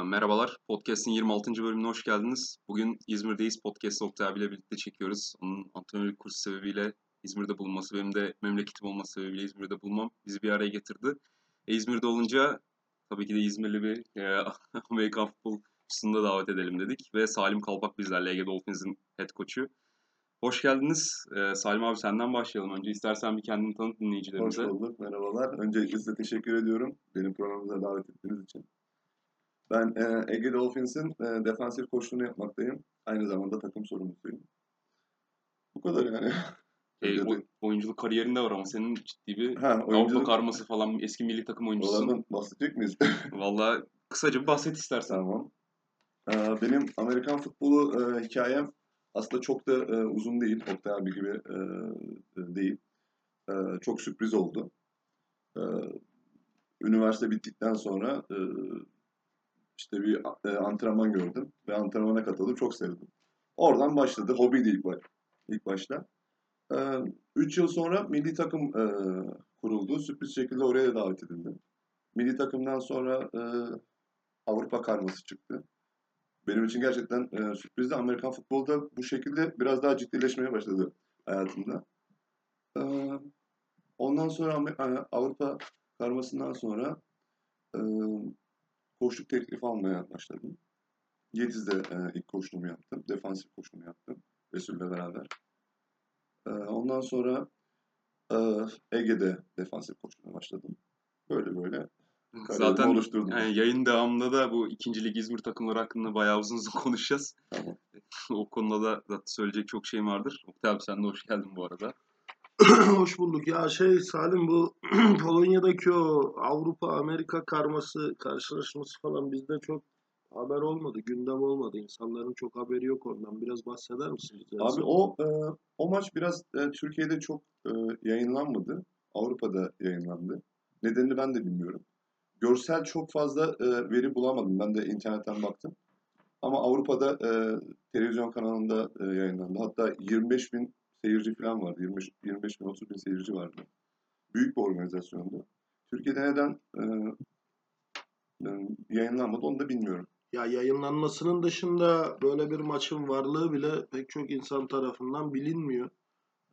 Ee, Merhabalar, Podcast'in 26. bölümüne hoş geldiniz. Bugün İzmir'deyiz, Podcast'ı Oktay abiyle birlikte çekiyoruz. Onun antrenörlük kursu sebebiyle İzmir'de bulunması, benim de memleketim olması sebebiyle İzmir'de bulunmam bizi bir araya getirdi. E, İzmir'de olunca tabii ki de İzmirli bir e, Amerikan futbol kursunda davet edelim dedik. Ve Salim Kalpak bizlerle, Ege Dolphins'in head coach'u. Hoş geldiniz. Ee, Salim abi senden başlayalım önce. İstersen bir kendini tanıt Hoş dinleyicilerimize. bulduk, merhabalar. Öncelikle size teşekkür ediyorum benim programımıza davet ettiğiniz için. Ben e, Ege Dolphins'in e, defansif koçluğunu yapmaktayım. Aynı zamanda takım sorumlusuyum. Bu kadar yani. E, o- oyunculuk kariyerinde var ama senin ciddi bir ha, Avrupa oyunculuk karması falan eski milli takım oyuncusun. olandan bahsedecek miyiz? Valla kısaca bir bahset istersen. tamam. E, benim Amerikan futbolu e, hikayem aslında çok da e, uzun değil. Oktay abi gibi e, e, değil. E, çok sürpriz oldu. E, üniversite bittikten sonra e, işte bir e, antrenman gördüm ve antrenmana katıldım. Çok sevdim. Oradan başladı. Hobiydi ilk, baş, ilk başta. 3 yıl sonra milli takım e, kuruldu. Sürpriz şekilde oraya da davet edildim. Milli takımdan sonra e, Avrupa karması çıktı. Benim için gerçekten e, sürprizdi. Amerikan futbolu da bu şekilde biraz daha ciddileşmeye başladı hayatımda. E, ondan sonra e, Avrupa karmasından sonra e, koçluk teklifi almaya başladım. Yediz'de e, ilk koçluğumu yaptım. Defansif koçluğumu yaptım. Resul'le beraber. E, ondan sonra e, Ege'de defansif koçluğuna başladım. Böyle böyle Zaten oluşturdum. yani yayın devamında da bu ikinci lig İzmir takımları hakkında bayağı uzun uzun konuşacağız. Tamam. o konuda da söyleyecek çok şeyim vardır. Oktay abi sen de hoş geldin bu arada. Hoş bulduk. Ya şey Salim bu Polonya'daki o Avrupa Amerika karması karşılaşması falan bizde çok haber olmadı, gündem olmadı. İnsanların çok haberi yok ondan. Biraz bahseder misin bize? Abi o e, o maç biraz e, Türkiye'de çok e, yayınlanmadı. Avrupa'da yayınlandı. Nedenini ben de bilmiyorum. Görsel çok fazla e, veri bulamadım. Ben de internetten baktım. Ama Avrupa'da e, televizyon kanalında e, yayınlandı. Hatta 25 bin seyirci falan vardı. 25, 25 bin 30 bin seyirci vardı. Büyük bir organizasyondu. Türkiye'de neden e, e, yayınlanmadı onu da bilmiyorum. Ya yayınlanmasının dışında böyle bir maçın varlığı bile pek çok insan tarafından bilinmiyor.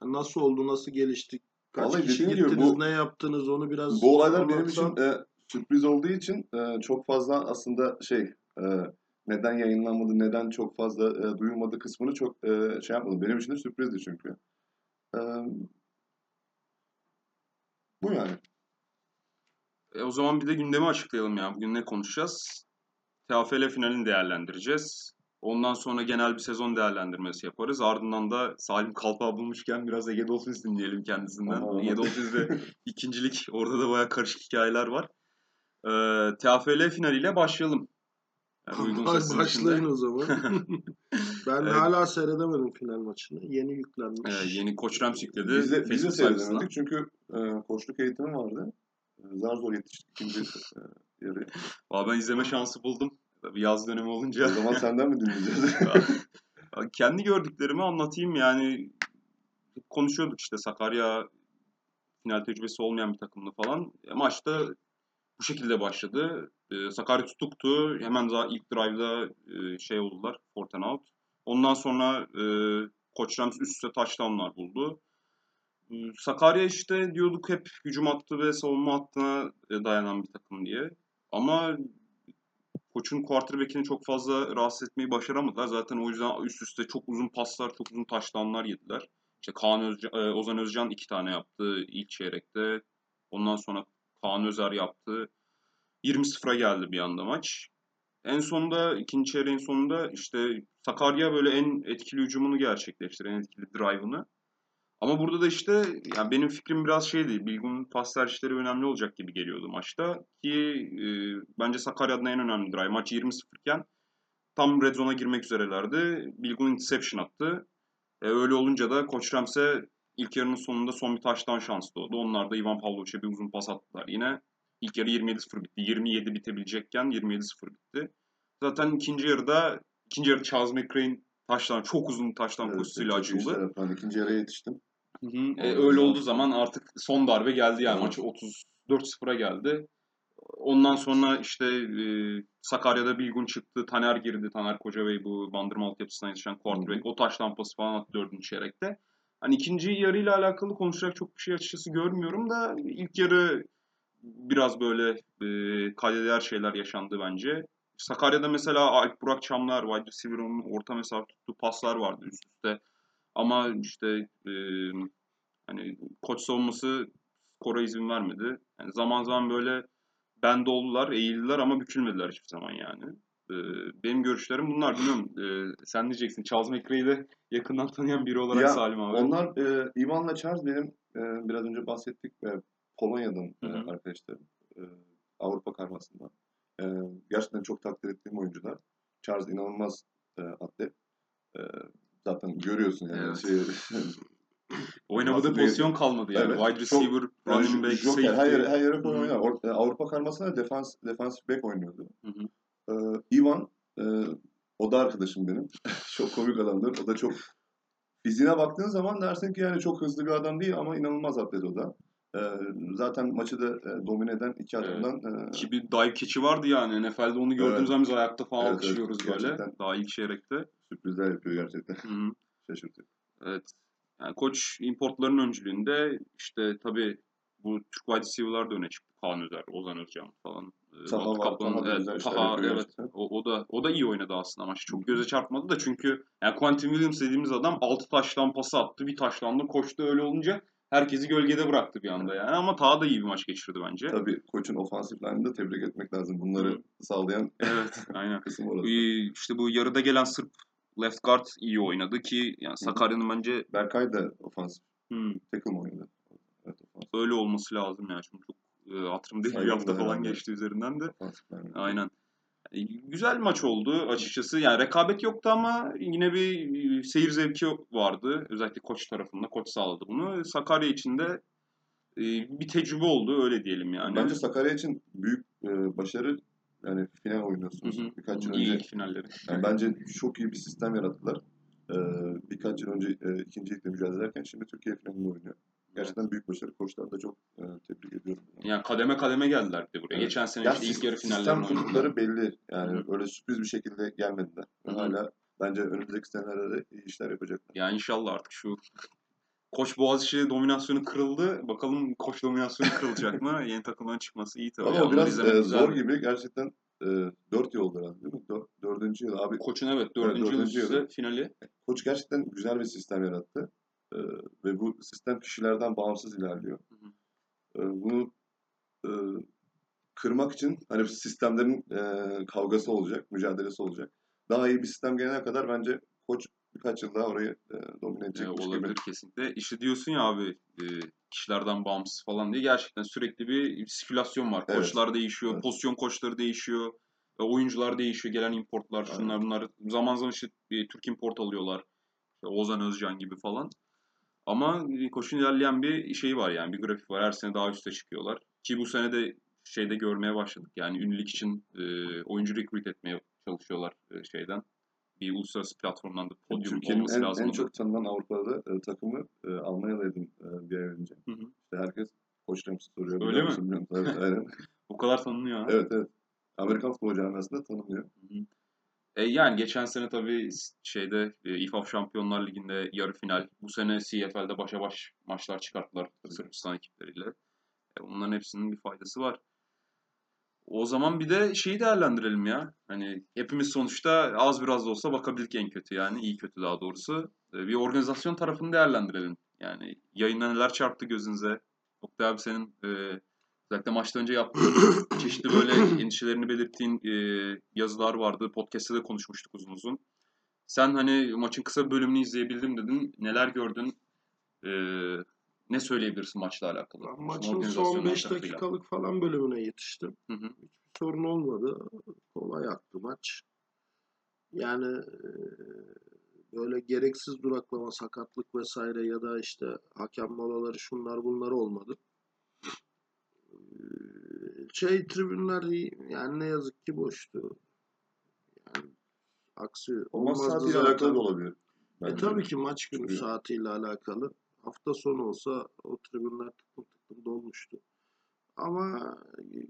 Nasıl oldu, nasıl geliştik, kaç Vallahi kişi gittiniz, bu- ne yaptınız onu biraz Bu olaylar benim anlatsan. için e, sürpriz olduğu için e, çok fazla aslında şey e, neden yayınlanmadı, neden çok fazla e, duyulmadı kısmını çok e, şey yapmadım. Benim için de sürprizdi çünkü. E, bu yani. E, o zaman bir de gündemi açıklayalım ya. Bugün ne konuşacağız? TFL finalini değerlendireceğiz. Ondan sonra genel bir sezon değerlendirmesi yaparız. Ardından da Salim Kalpağı bulmuşken biraz Ege Dolphins dinleyelim kendisinden. Aha. Ege Dolphins'de ikincilik. Orada da bayağı karışık hikayeler var. Ee, TFL finaliyle başlayalım. Yani başlayın o zaman. ben Evet. hala seyredemedim final maçını. Yeni yüklenmiş. Ee, yeni koç Rams yükledi. Biz de, biz de seyredemedik çünkü e, koçluk eğitimi vardı. E, zar zor yetiştik ikinci e, yarı. Valla ben izleme şansı buldum. Tabii yaz dönemi olunca. O zaman senden mi dinleyeceğiz? Kendi gördüklerimi anlatayım yani konuşuyorduk işte Sakarya final tecrübesi olmayan bir takımdı falan. E, maçta bu şekilde başladı. E, Sakarya tutuktu. Hemen daha ilk drive'da e, şey oldular. Fourth and out. Ondan sonra e, Koç Rams üst üste touchdownlar buldu. E, Sakarya işte diyorduk hep hücum hattı ve savunma hattına e, dayanan bir takım diye. Ama koçun quarterback'ini çok fazla rahatsız etmeyi başaramadılar. Zaten o yüzden üst üste çok uzun paslar, çok uzun touchdownlar yediler. İşte Kaan Özcan, e, Ozan Özcan iki tane yaptı ilk çeyrekte. Ondan sonra Kaan Özer yaptı. 20-0'a geldi bir anda maç. En sonunda, ikinci çeyreğin sonunda işte Sakarya böyle en etkili hücumunu gerçekleştirdi, en etkili drive'ını. Ama burada da işte yani benim fikrim biraz şeydi. Bilgun'un pas tercihleri önemli olacak gibi geliyordu maçta. Ki e, bence Sakarya adına en önemli drive. Maç 20-0 iken tam red zone'a girmek üzerelerdi. Bilgun interception attı. E, öyle olunca da Koç Rams'e ilk yarının sonunda son bir taştan şans doğdu. Onlar da Ivan Pavlovic'e bir uzun pas attılar yine. İlk yarı 27-0 bitti. 27 bitebilecekken 27-0 bitti. Zaten ikinci yarıda ikinci yarı Charles McCrane taştan çok uzun taştan Evet, iyi açıldı. yaptılar. İkinci yarıya yetiştim. Hı hı. E, öyle olduğu zaman artık son darbe geldi yani Evet. maç 34-0'a geldi. Ondan sonra işte e, Sakarya'da bir gün çıktı. Taner girdi. Taner Kocabey bu Bandırma altyapısından yetişen quarterback. O taş lampası falan attı dördüncü çeyrekte. Hani ikinci yarıyla alakalı konuşacak çok bir şey açıkçası görmüyorum da ilk yarı biraz böyle e, kayda değer şeyler yaşandı bence. Sakarya'da mesela Alp Burak Çamlar, wide receiver'ın orta mesafe tuttuğu paslar vardı üst üste. Ama işte e, hani koç savunması skora izin vermedi. Yani zaman zaman böyle bende oldular, eğildiler ama bükülmediler hiçbir zaman yani. Ee, benim görüşlerim bunlar. Bilmiyorum e, sen diyeceksin. Charles McRae'yi de yakından tanıyan biri olarak Ya, Salim abi. Onlar e, Ivan'la Charles benim e, biraz önce bahsettik e, Polonya'dan e, Hı hı. arkadaşlarım. E, Avrupa karmasından. E, gerçekten çok takdir ettiğim oyuncular. Charles inanılmaz e, atlet. E, zaten görüyorsun yani. Evet. Şey, Oynamadığı pozisyon kalmadı yani. Evet, Wide çok- receiver, yani running back, Joker, safety. her yere, her yere Hı koy hı. oynar. Or- Avrupa karmasında defans, defans back oynuyordu. Hı hı. Ivan e, o da arkadaşım benim. çok komik adamdır. O da çok fiziğine baktığın zaman dersin ki yani çok hızlı bir adam değil ama inanılmaz atlet o da. E, zaten maçı da e, domine eden iki Evet. adamdan e, Ki bir dive catch'i vardı yani. NFL'de onu gördüğümüz Evet. zaman biz ayakta falan Evet, alkışlıyoruz evet. böyle. Gerçekten. Daha ilk çeyrekte. sürprizler yapıyor gerçekten. Hı hı. Şaşırtıyor. Evet. Yani koç importların öncülüğünde işte tabii bu Türk wide receiver'lar da öne çıktı. Kaan Özer, Ozan Özcan falan. Ee, Taha var, Kaplan, Taha evet, güzel Taha, evet. gerçekten. O, o da o da iyi oynadı aslında maçı. Çok göze çarpmadı da çünkü yani Quentin Williams dediğimiz adam 6 taştan pası attı. Bir taştan da koştu öyle olunca herkesi gölgede bıraktı bir anda yani. Ama Taha da iyi bir maç geçirdi bence. Tabii koçun ofansif line'ını da tebrik etmek lazım. Bunları sağlayan Evet, aynen. kısım orası. Ee, işte bu yarıda gelen Sırp left guard iyi oynadı ki yani Sakarya'nın bence Berkay da ofansif hmm, tackle mı oynadı? Evet ofansif, öyle olması lazım yani. Çünkü çok e, hatırım değil bir Saygın hafta da falan herhalde. geçti üzerinden de. ofansif line. Aynen. Güzel maç oldu açıkçası. Yani rekabet yoktu ama yine bir seyir zevki vardı. Özellikle koç tarafında. Koç sağladı bunu. Sakarya için de e, bir tecrübe oldu öyle diyelim yani. Bence Sakarya için büyük e, başarı yani final Hı oynuyorsunuz. hı. Birkaç yıl önce ilk finalleri. yani bence çok iyi bir sistem yarattılar. E, birkaç yıl önce ikinci ligde mücadele ederken şimdi Türkiye finalinde oynuyor. Gerçekten büyük başarı. Koçlar da çok e, tebrik ediyorum. Yani kademe kademe geldiler bir de buraya. Evet. Geçen sene Ya işte ilk yarı sistem finallerini oynadılar. kurdukları belli. Yani Hı öyle sürpriz bir şekilde gelmediler. Hala bence önümüzdeki senelerde de iyi işler yapacaklar. Yani inşallah artık şu Koç Boğaziçi dominasyonu kırıldı. Bakalım Koç dominasyonu kırılacak mı? Yeni takımların çıkması iyi tabii. Ama Yani biraz e, zor gibi. Gerçekten e, 4 yıl oldu herhalde değil mi? Dör- dördüncü yıl. Abi Koç'un evet dördüncü yıl dördüncü üst üste finali. Koç gerçekten güzel bir sistem yarattı. Ee, ve bu sistem kişilerden bağımsız ilerliyor. Hı hı. Ee, bunu e, kırmak için hani sistemlerin e, kavgası olacak, mücadelesi olacak. Daha iyi bir sistem gelene kadar bence koç birkaç yıl daha orayı e, domine Ee, edecekmiş gibi. olabilir kesinlikle. İşte diyorsun ya abi e, kişilerden bağımsız falan diye gerçekten sürekli bir sirkülasyon var. Evet. Koçlar değişiyor, Evet. pozisyon koçları değişiyor, e, oyuncular değişiyor, gelen importlar, şunlar bunlar. Zaman zaman işte e, Türk import alıyorlar. İşte Ozan Özcan gibi falan. Ama koçun ilerleyen bir şeyi var yani bir grafik var. Her sene daha üste çıkıyorlar. Ki bu sene de şeyde görmeye başladık. Yani ünlülük için e, oyuncu recruit etmeye çalışıyorlar e, şeyden. Bir uluslararası platformdan da podyum Türkiye'nin olması en, lazım. en çok tanınan Avrupa'da e, takımı e, Almanya'daydım e, bir ay önce. Hı hı. İşte herkes Koç Ramsey soruyor. Öyle mi? bilmiyorum. Evet, aynen. Bu kadar tanınıyor ha. evet, evet. Amerikan futbol camiasında tanınıyor. Hı hı. E yani geçen sene tabii şeyde e, İFAF Şampiyonlar Ligi'nde yarı final. Bu sene CFL'de başa baş maçlar çıkarttılar Sırbistan ekipleriyle. E, bunların hepsinin bir faydası var. O zaman bir de şeyi değerlendirelim ya. Hani hepimiz sonuçta az biraz da olsa bakabildik en kötü yani. iyi kötü daha doğrusu. E, bir organizasyon tarafını değerlendirelim. Yani yayında neler çarptı gözünüze? Oktay abi senin e, özellikle maçtan önce yaptığın çeşitli böyle endişelerini belirttiğin e, yazılar vardı. Podcast'te de konuşmuştuk uzun uzun. Sen hani maçın kısa bir bölümünü izleyebildim dedin. Neler gördün? E, ne söyleyebilirsin maçla alakalı? Ben Maçın son organizasyonel 5 tarafıyla. dakikalık falan bölümüne yetiştim. Hı hı. sorun olmadı. Kolay aktı maç. Yani e, böyle gereksiz duraklama, sakatlık vesaire ya da işte hakem molaları şunlar bunlar olmadı. Şey tribünler yani ne yazık ki boştu. Yani aksi O maç olmazdı zaten. alakalı da olabilir. E tabii ki maç günü Çünkü- saatiyle alakalı. Hafta sonu olsa o tribünler tıklım tıklım dolmuştu. Ama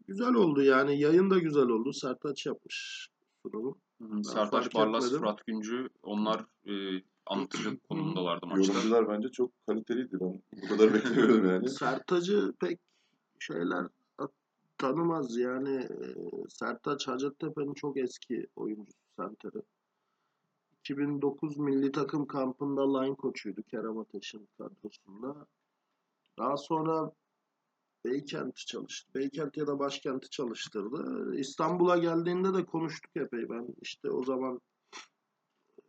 güzel oldu yani yayın da güzel oldu. Sertaç yapmış sunumu. Hı, Sertaç Barlas, etmedim. Fırat Güncü onlar e, anlatıcı konumundalardı maçta. Yorumcular bence çok kaliteliydi. Ben bu kadar beklemiyordum yani. Sertac'ı pek şeyler tanımaz yani e, Sertaç Hacettepe'nin çok eski oyuncusu senteri. 2009 milli takım kampında line koçuydu Kerem Ateş'in kadrosunda. Daha sonra Beykent'i çalıştı. Beykent ya da başkenti çalıştırdı. İstanbul'a geldiğinde de konuştuk epey. Ben işte o zaman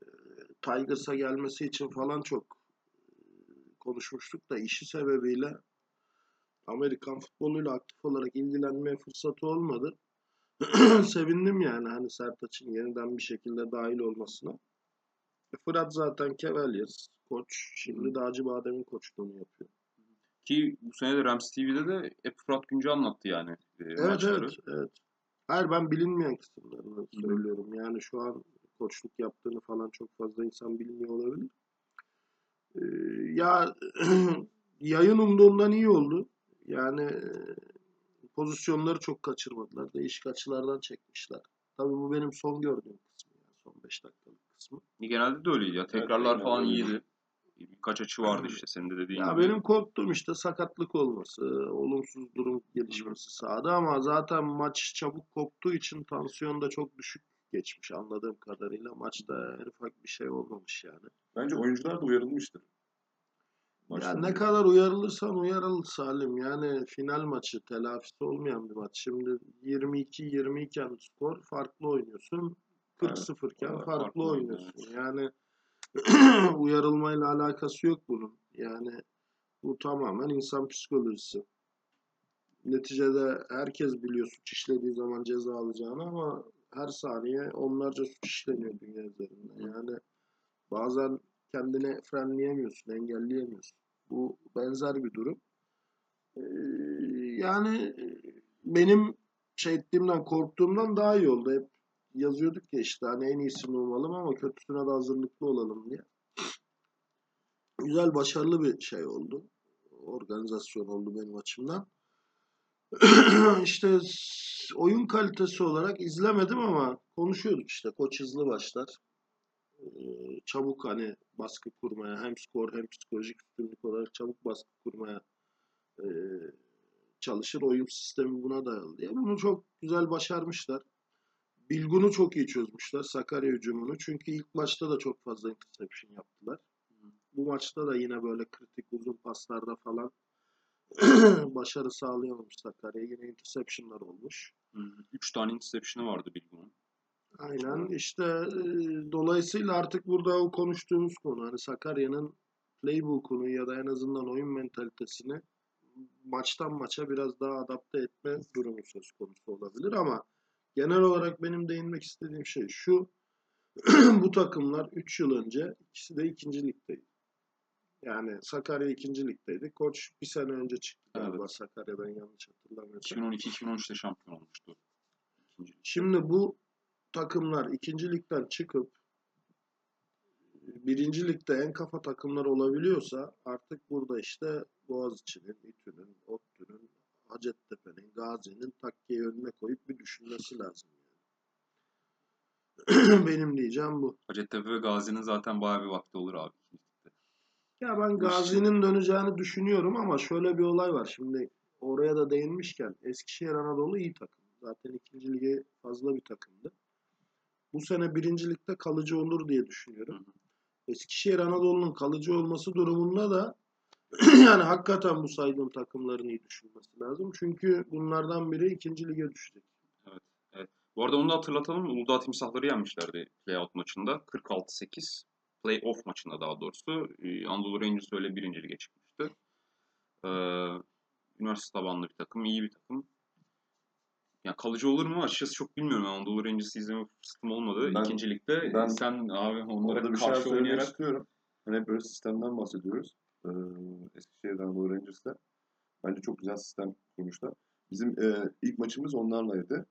e, Tigers'a gelmesi için falan çok konuşmuştuk da işi sebebiyle Amerikan futboluyla aktif olarak ilgilenmeye fırsatı olmadı. Sevindim yani hani Sertaç'ın yeniden bir şekilde dahil olmasına. E, Fırat zaten Cavaliers koç. Şimdi de Acıbadem'in koçluğunu yapıyor. Ki bu sene de Rams TV'de de hep Fırat Güncü anlattı yani e, Evet maçları. evet evet. Hayır ben bilinmeyen kısımlarını söylüyorum. Yani şu an koçluk yaptığını falan çok fazla insan bilmiyor olabilir. Ee, ya yayın umduğumdan iyi oldu. Yani e, pozisyonları çok kaçırmadılar. Değişik açılardan çekmişler. Tabii bu benim son gördüğüm kısmı. Yani son 5 dakikalık kısmı. Genelde de öyleydi ya. Tekrarlar genelde falan iyiydi. Birkaç açı vardı işte senin de dediğin Ya gibi. benim korktuğum işte sakatlık olması, olumsuz durum gelişmesi sahada ama zaten maç çabuk koptuğu için tansiyon da çok düşük geçmiş anladığım kadarıyla. Maçta en ufak bir şey olmamış yani. Bence oyuncular da uyarılmıştır. Ya Maçtan ne kadar uyarılırsan uyarıl Salim. Yani final maçı telafisi olmayan bir maç. Şimdi 22-20 iken skor farklı oynuyorsun. Evet, 40-0 iken evet, farklı farklı oynuyorsun. Yani uyarılmayla alakası yok bunun. Yani bu tamamen insan psikolojisi. Neticede herkes biliyor suç işlediği zaman ceza alacağını ama her saniye onlarca suç işleniyor dünya üzerinde. Yani bazen kendini frenleyemiyorsun, engelleyemiyorsun. Bu benzer bir durum. Ee, yani benim şey ettiğimden, korktuğumdan daha iyi oldu. Hep yazıyorduk ya işte hani en iyisini olmalım ama kötüsüne de hazırlıklı olalım diye. Güzel, başarılı bir şey oldu. Organizasyon oldu benim açımdan. işte oyun kalitesi olarak izlemedim ama konuşuyorduk işte. Koç hızlı başlar. Ee, çabuk hani baskı kurmaya hem skor hem psikolojik üstünlük olarak çabuk baskı kurmaya e, çalışır. Oyun sistemi buna dayalı diye. Bunu çok güzel başarmışlar. Bilgun'u çok iyi çözmüşler Sakarya hücumunu. Çünkü ilk maçta da çok fazla interception yaptılar. Bu maçta da yine böyle kritik uzun paslarda falan başarı sağlayamamış Sakarya. Yine interceptionlar olmuş. Hı, Üç tane interception'ı vardı Bilgun'un. Aynen işte e, dolayısıyla artık burada o konuştuğumuz konu hani Sakarya'nın playbook'unu ya da en azından oyun mentalitesini maçtan maça biraz daha adapte etme durumu söz konusu olabilir ama genel olarak benim değinmek istediğim şey şu bu takımlar 3 yıl önce ikisi de ikinci ligdeydi. Yani Sakarya ikinci ligdeydi. Koç bir sene önce çıktı galiba Evet. Sakarya'dan yanlış hatırlamıyorsam. 2012-2013'te şampiyon olmuştu. Şimdi bu takımlar ikinci ligden çıkıp birinci ligde en kafa takımlar olabiliyorsa artık burada işte Boğaziçi'nin, İTÜ'nün, ODTÜ'nün, Hacettepe'nin, Gazi'nin takkiye önüne koyup bir düşünmesi lazım. Yani. Benim diyeceğim bu. Hacettepe ve Gazi'nin zaten bayağı bir vakti olur abi. Ya ben Gazi'nin döneceğini düşünüyorum ama şöyle bir olay var. Şimdi oraya da değinmişken Eskişehir Anadolu iyi takım. Zaten ikinci lige fazla bir takımdı. Bu sene birinci ligde kalıcı olur diye düşünüyorum. Hı hı. Eskişehir Anadolu'nun kalıcı olması durumunda da yani hakikaten bu saydığım takımların iyi düşünmesi lazım. Çünkü bunlardan biri ikinci lige düşecek. Bu arada onu da hatırlatalım. Uludağ timsahları yenmişlerdi playout maçında. 46-8. Playoff maçında daha doğrusu. Ee, Anadolu Rangers öyle birinci lige çıkmıştı. Ee, üniversite tabanlı bir takım. iyi bir takım. Yani kalıcı olur mu açıkçası çok bilmiyorum. Yani Anadolu Rangers'ı izleme fırsatım olmadı. Ben- İkinci ligde ben- sen abi onlara bir karşı söylemek oynayarak istiyorum. Hani hep böyle sistemden bahsediyoruz. Ee, Eskişehir'den Anadolu Rangers'ta. Bence çok güzel sistem kurmuşlar. Bizim e, ilk maçımız onlarlaydı.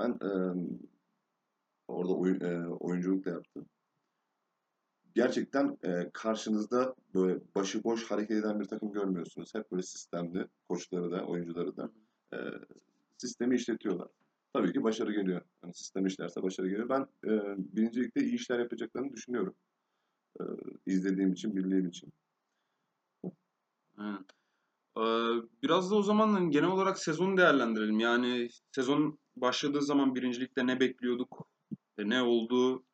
Ben e, orada oyun, e, oyunculuk da yaptım. Gerçekten e, karşınızda böyle başıboş hareket eden bir takım görmüyorsunuz. Hep böyle sistemli. Koçları da, oyuncuları da. e, sistemi işletiyorlar. Tabii ki başarı geliyor. Yani sistem işlerse başarı geliyor. Ben e, birincilikte iyi işler yapacaklarını düşünüyorum. E, izlediğim için, bildiğim için. Ee, biraz da o zaman hani genel olarak sezonu değerlendirelim. Yani sezon başladığı zaman birincilikte ne bekliyorduk, e, ne oldu,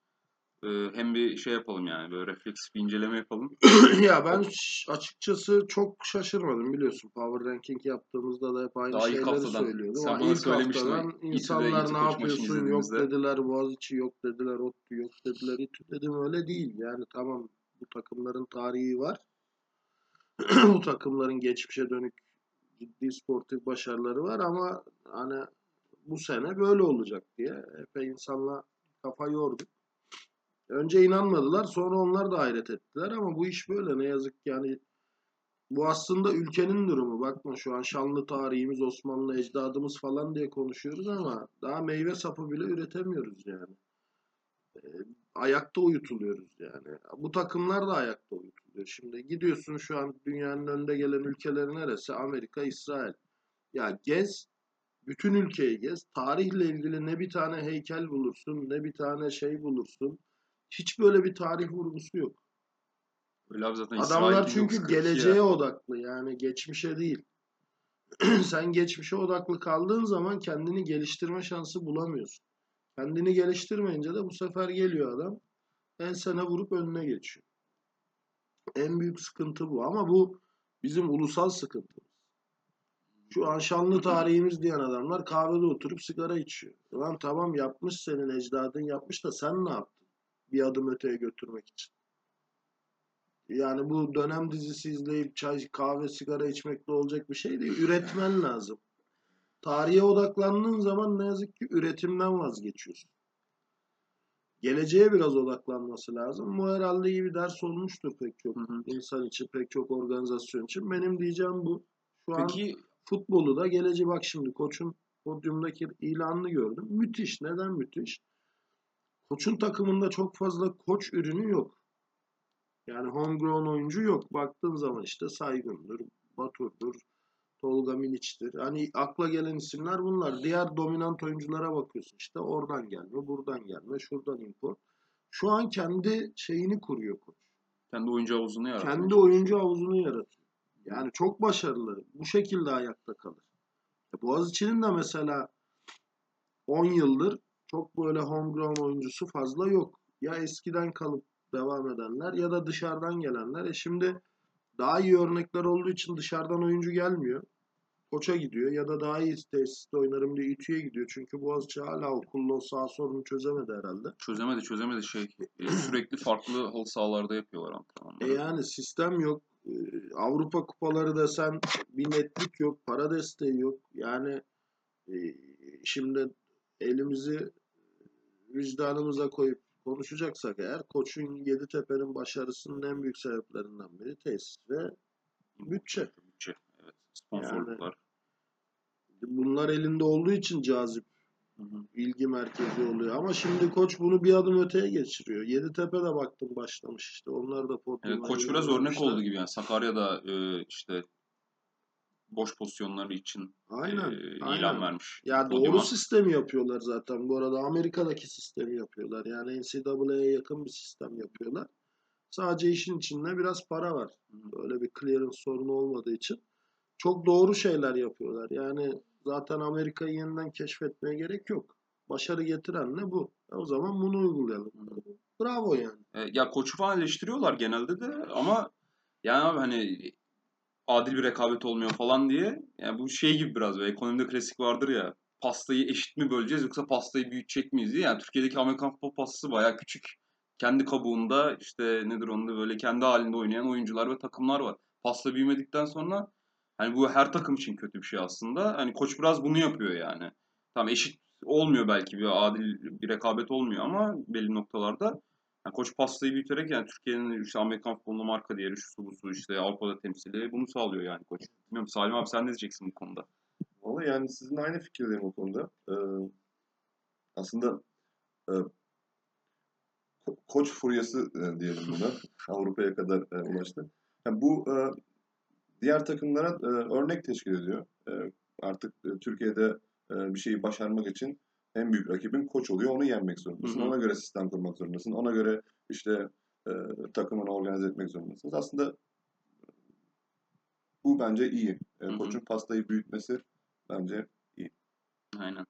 Ee, hem bir şey yapalım yani böyle refleks bir inceleme yapalım. ya ben açıkçası çok şaşırmadım biliyorsun. Power Ranking yaptığımızda da hep aynı Daha şeyleri haftadan. söylüyordum. Sen bana söylemiştin İTÜ'de, insanlar İTÜ ne yapıyorsun yok dediler. Boğaziçi yok dediler. ODTÜ yok dediler. İTÜ dedim öyle değil. Yani tamam bu takımların tarihi var. bu takımların geçmişe dönük ciddi sportif başarıları var ama hani bu sene böyle olacak diye epey insanla kafa yorduk. Önce inanmadılar sonra onlar da hayret ettiler ama bu iş böyle ne yazık ki yani bu aslında ülkenin durumu. Bakma şu an şanlı tarihimiz Osmanlı ecdadımız falan diye konuşuyoruz ama daha meyve sapı bile üretemiyoruz yani. Ee, ayakta uyutuluyoruz yani. Bu takımlar da ayakta uyutuluyor. Şimdi gidiyorsun şu an dünyanın önde gelen ülkeleri neresi? Amerika, İsrail. Ya gez, bütün ülkeyi gez. Tarihle ilgili ne bir tane heykel bulursun, ne bir tane şey bulursun. Hiç böyle bir tarih vurgusu yok. Öyle abi zaten Adamlar çünkü 1942 ya. geleceğe odaklı yani geçmişe değil. Sen geçmişe odaklı kaldığın zaman kendini geliştirme şansı bulamıyorsun. Kendini geliştirmeyince de bu sefer geliyor adam ensene vurup önüne geçiyor. En büyük sıkıntı bu ama bu bizim ulusal sıkıntımız. Şu an şanlı tarihimiz diyen adamlar kahvede oturup sigara içiyor. Lan tamam yapmış senin ecdadın yapmış da sen ne yaptın? Bir adım öteye götürmek için. Yani bu dönem dizisi izleyip çay, kahve, sigara içmekle olacak bir şey değil. Üretmen lazım. Tarihe odaklandığın zaman ne yazık ki üretimden vazgeçiyorsun. Geleceğe biraz odaklanması lazım. Bu herhalde iyi bir ders olmuştur pek çok Hı hı. insan için, pek çok organizasyon için. Benim diyeceğim bu. Şu an Peki futbolu da geleceği bak şimdi koçun podyumdaki ilanını gördüm. Müthiş. Neden müthiş? Koçun takımında çok fazla koç ürünü yok. Yani homegrown oyuncu yok. Baktığın zaman işte Saygın'dır, Batur'dur, Tolga Miliç'tir. Hani akla gelen isimler bunlar. Diğer dominant oyunculara bakıyorsun işte oradan gelme, buradan gelme, şuradan import. Şu an kendi şeyini kuruyor koç. kendi oyuncu havuzunu yaratmaya Kendi oyuncu havuzunu yaratıyor. Yani çok başarılı. Bu şekilde ayakta kalır. E, Boğaziçi'nin de mesela 10 yıldır çok böyle homegrown oyuncusu fazla yok. Ya eskiden kalıp devam edenler ya da dışarıdan gelenler. E şimdi daha iyi örnekler olduğu için dışarıdan oyuncu gelmiyor. Koça gidiyor ya da daha iyi tesiste oynarım diye İTÜ'ye gidiyor. Çünkü Boğaziçi hala okullu sağ sorunu çözemedi herhalde. Çözemedi çözemedi şey. e, sürekli farklı halı sahalarda yapıyorlar E antrenmanları. yani sistem yok. Ee, Avrupa kupaları desen bir netlik yok. Para desteği yok. Yani e, şimdi elimizi vicdanımıza koyup konuşacaksak eğer koçun Yeditepe'nin başarısının en büyük sebeplerinden biri tesis ve bütçe. Bütçe. Evet. Sponsorluklar. Bunlar elinde olduğu için cazip Hı hı. ilgi merkezi oluyor. Ama şimdi koç bunu bir adım öteye geçiriyor. Yeditepe'de baktım başlamış işte. Onlar da podyuma Evet, koç biraz örnek oldu gibi yani Sakarya'da e, işte boş pozisyonları için Aynen. e, ilan aynen. vermiş. Ya doğru sistemi yapıyorlar zaten. Bu arada Amerika'daki sistemi yapıyorlar. Yani NCAA'ye yakın bir sistem yapıyorlar. Sadece işin içinde biraz para var. Böyle bir clearance sorunu olmadığı için. Çok doğru şeyler yapıyorlar. Yani zaten Amerika'yı yeniden keşfetmeye gerek yok. Başarı getiren ne bu? E o zaman bunu uygulayalım. Bravo yani. E, ya koçu falan eleştiriyorlar genelde de ama yani abi hani adil bir rekabet olmuyor falan diye. Yani bu şey gibi biraz böyle ekonomide klasik vardır ya. Pastayı eşit mi böleceğiz yoksa pastayı büyütecek miyiz diye. Yani Türkiye'deki Amerikan futbol pastası bayağı küçük. Kendi kabuğunda işte nedir onun da böyle kendi halinde oynayan oyuncular ve takımlar var. Pasta büyümedikten sonra hani bu her takım için kötü bir şey aslında. Hani koç biraz bunu yapıyor yani. Tamam eşit olmuyor belki bir adil bir rekabet olmuyor ama belli noktalarda yani koç pastayı büyüterek yani Türkiye'nin işte Amerikan futbolunda marka değeri şu bu su işte Avrupa'da temsili bunu sağlıyor yani koç. Bilmiyorum Salim abi sen ne diyeceksin bu konuda? Vallahi yani sizin aynı fikirdeyim o konuda. Ee, aslında e, ko- koç furyası e, diyelim buna. Avrupa'ya kadar e, ulaştı. Yani bu e, diğer takımlara e, örnek teşkil ediyor. E, artık e, Türkiye'de e, bir şeyi başarmak için en büyük rakibin koç oluyor. Onu yenmek zorundasın. Hı hı. Ona göre sistem kurmak zorundasın. Ona göre işte e, takımını organize etmek zorundasınız. Aslında bu bence iyi. E, Hı hı. koçun pastayı büyütmesi bence Aynen.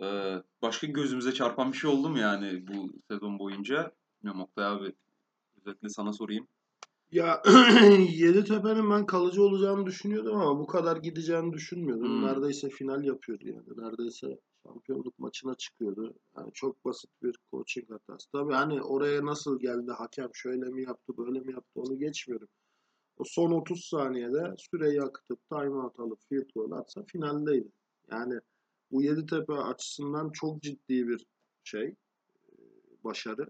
Ee, başka gözümüze çarpan bir şey oldu mu yani bu sezon boyunca? Bilmiyorum Oktay abi. Özellikle sana sorayım. Ya Yeditepe'nin ben kalıcı olacağını düşünüyordum ama bu kadar gideceğini düşünmüyordum. Hmm. Neredeyse final yapıyordu yani. Neredeyse şampiyonluk maçına çıkıyordu. Yani çok basit bir coaching hatası. Tabii hani oraya nasıl geldi hakem şöyle mi yaptı böyle mi yaptı onu geçmiyorum. O son 30 saniyede süreyi akıtıp timeout alıp field goal atsa finaldeydi. Yani bu Yeditepe açısından çok ciddi bir şey, e, başarı.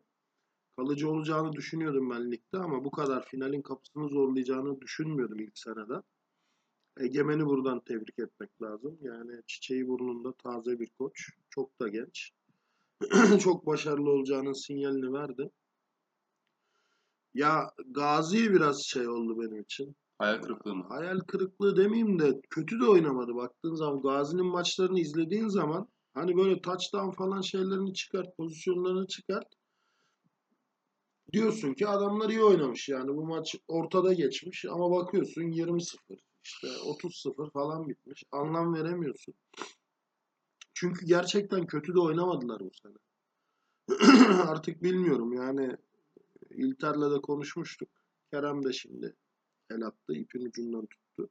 Kalıcı olacağını düşünüyordum ben ligde ama bu kadar finalin kapısını zorlayacağını düşünmüyordum ilk seneden. Egemen'i buradan tebrik etmek lazım. Yani çiçeği burnunda taze bir koç. Çok da genç. çok başarılı olacağının sinyalini verdi. Ya Gazi biraz şey oldu benim için. Hayal kırıklığı mı? Hayal kırıklığı demeyeyim de kötü de oynamadı baktığın zaman. Gazi'nin maçlarını izlediğin zaman hani böyle touchdown falan şeylerini çıkart, pozisyonlarını çıkart. Diyorsun ki adamlar iyi oynamış yani bu maç ortada geçmiş ama bakıyorsun 20-0 işte 30-0 falan bitmiş. Anlam veremiyorsun. Çünkü gerçekten kötü de oynamadılar bu sene. Artık bilmiyorum yani İlter'le de konuşmuştuk. Kerem de şimdi el attı, ipin ucundan tuttu.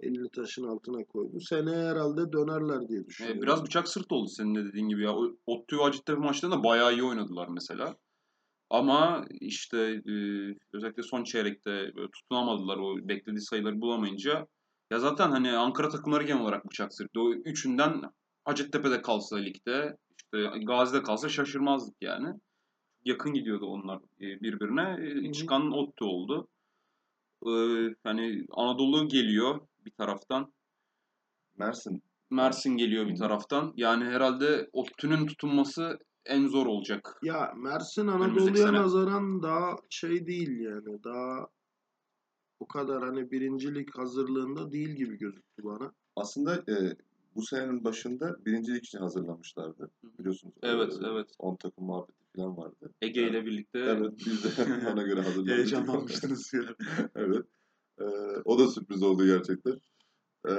Elini taşın altına koydu. Seneye herhalde dönerler diye Ee, düşünüyorum. biraz bıçak sırt oldu senin de dediğin gibi ya. O- Ottu ve Hacettepe maçlarında bayağı iyi oynadılar mesela. Ama işte e, özellikle son çeyrekte böyle tutunamadılar o beklediği sayıları bulamayınca. Ya zaten hani Ankara takımları genel olarak bıçak sırtı. O üçünden Hacettepe'de kalsa ligde, işte Gazi'de kalsa şaşırmazdık yani. Yakın gidiyordu onlar birbirine. Çıkan Ottu oldu. E, hani Anadolu geliyor bir taraftan. Mersin. Mersin geliyor bir taraftan. Yani herhalde Ottu'nun tutunması en zor olacak. Ya Mersin Anadolu'ya sene. nazaran daha şey değil yani. Daha o kadar hani birincilik hazırlığında değil gibi gözüktü bana. Aslında e, bu senenin başında birincilik için hazırlanmışlardı. Biliyorsunuz. Evet, e, evet. 10 takım muhabbeti falan vardı. Ege ile birlikte Evet biz de ona göre hazırlanmıştık. heyecanlanmıştınız ya. evet. E, o da sürpriz oldu gerçekten. E,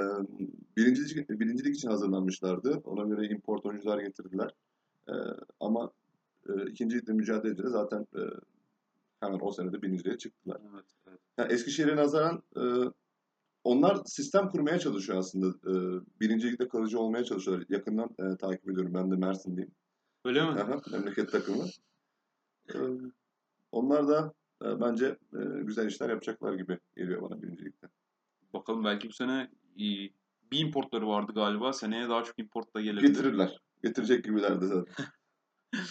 birincilik, birincilik için hazırlanmışlardı. Ona göre import oyuncular getirdiler. E, ama e, ikinci ligde mücadele edince zaten e, hemen o senede birinciliğe çıktılar. Evet, evet. Yani Eskişehir'e nazaran e, onlar sistem kurmaya çalışıyor aslında. E, birinci ligde kalıcı olmaya çalışıyorlar. Yakından e, takip ediyorum. Ben de Mersin'deyim. Öyle mi? Aha, memleket takımı. E, onlar da e, bence e, güzel işler yapacaklar gibi geliyor bana birinci ligde. Bakalım belki bu sene iyi. Bir importları vardı galiba. Seneye daha çok import da gelebilir. Getirirler. Getirecek gibilerdi zaten.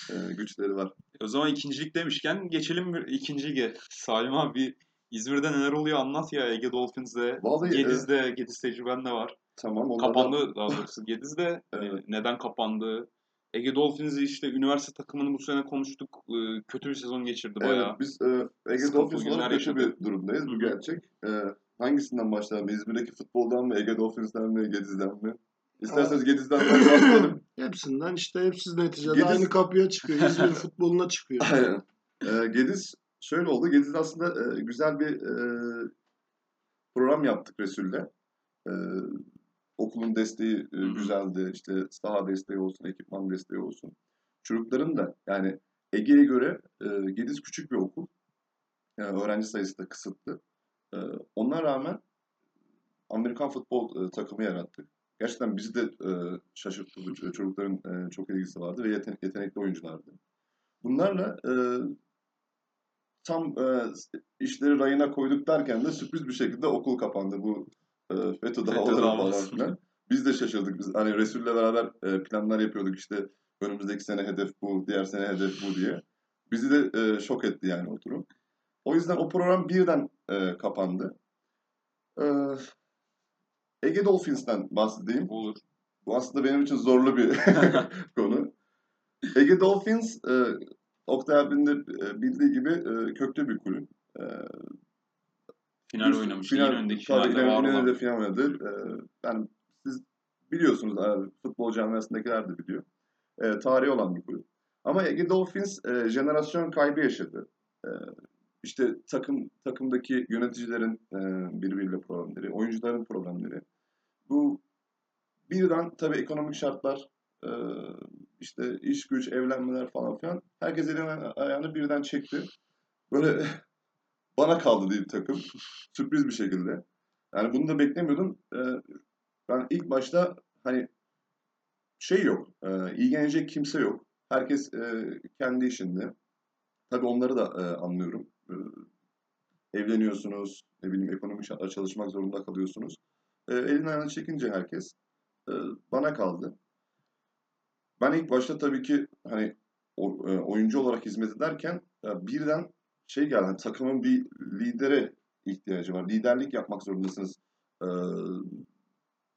E, güçleri var. O zaman ikincilik demişken geçelim bir ikinci lige. Salim abi İzmir'de neler oluyor anlat ya Ege Dolphins'de. Vallahi, e, Gediz'de, Gediz tecrüben de var. Tamam. onlar da- Kapandı daha doğrusu Gediz'de. Evet. E, Neden kapandı? Ege Dolphins'i işte üniversite takımını bu sene konuştuk. E, Kötü bir sezon geçirdi bayağı. Evet, biz e, Ege Dolphins olarak kötü bir durumdayız. Bu gerçek. E, hangisinden başlayalım? İzmir'deki futboldan mı? Ege Dolphins'ten mi? Gediz'den mi? İsterseniz Gediz'den başlayalım. Hepsinden işte hepsi neticede Gediz- aynı kapıya çıkıyor. İzmir futboluna çıkıyor. Aynen. E, Gediz şöyle oldu. Gediz aslında e, güzel bir e, program yaptık Resul'le. E, okulun desteği e, güzeldi. İşte saha desteği olsun, ekipman desteği olsun. Çocukların da yani Ege'ye göre e, Gediz küçük bir okul. Yani öğrenci sayısı da kısıtlı. E, ona rağmen Amerikan futbol e, takımı yarattık. Gerçekten bizi de e, şaşırttı. Çocukların e, çok ilgisi vardı ve yeten- yetenekli oyunculardı. Bunlarla e, tam e, işleri rayına koyduk derken de sürpriz bir şekilde okul kapandı. Bu e, FETÖ davaları falan filan. Biz de şaşırdık. Biz hani Resul'le beraber e, planlar yapıyorduk işte önümüzdeki sene hedef bu, diğer sene hedef bu diye. Bizi de e, şok etti yani o durum. O yüzden o program birden e, kapandı. E, Ege Dolphins'ten bahsedeyim. Olur. Bu aslında benim için zorlu bir konu. Ege Dolphins, e, Oktay abinin de e, bildiği gibi e, köklü bir kulüp. E, Final Biz oynamıştı. Final, finalde var İnönü'de olan. final oynadı. Ee, yani siz biliyorsunuz abi, futbol camiasındakiler de biliyor. Ee, tarihi olan bir kulüp. Ama Ege Dolphins e, jenerasyon kaybı yaşadı. Ee, işte takım takımdaki yöneticilerin e, birbiriyle problemleri, oyuncuların problemleri. Bu birden tabii ekonomik şartlar, e, işte iş güç, evlenmeler falan filan. Herkes elini ayağını birden çekti. Böyle bana kaldı diye bir takım. Sürpriz bir şekilde. Yani bunu da beklemiyordum. Ee, ben ilk başta hani şey yok. E, ilgilenecek kimse yok. Herkes e, kendi işinde. Tabii onları da e, anlıyorum. E, evleniyorsunuz, ne bileyim ekonomik şartlar çalışmak zorunda kalıyorsunuz. E, elini ayağını çekince herkes e, bana kaldı. Ben ilk başta tabii ki hani o- e, oyuncu olarak hizmet ederken e, birden şey geldi. hani takımın bir lidere ihtiyacı var. Liderlik yapmak zorundasınız. E,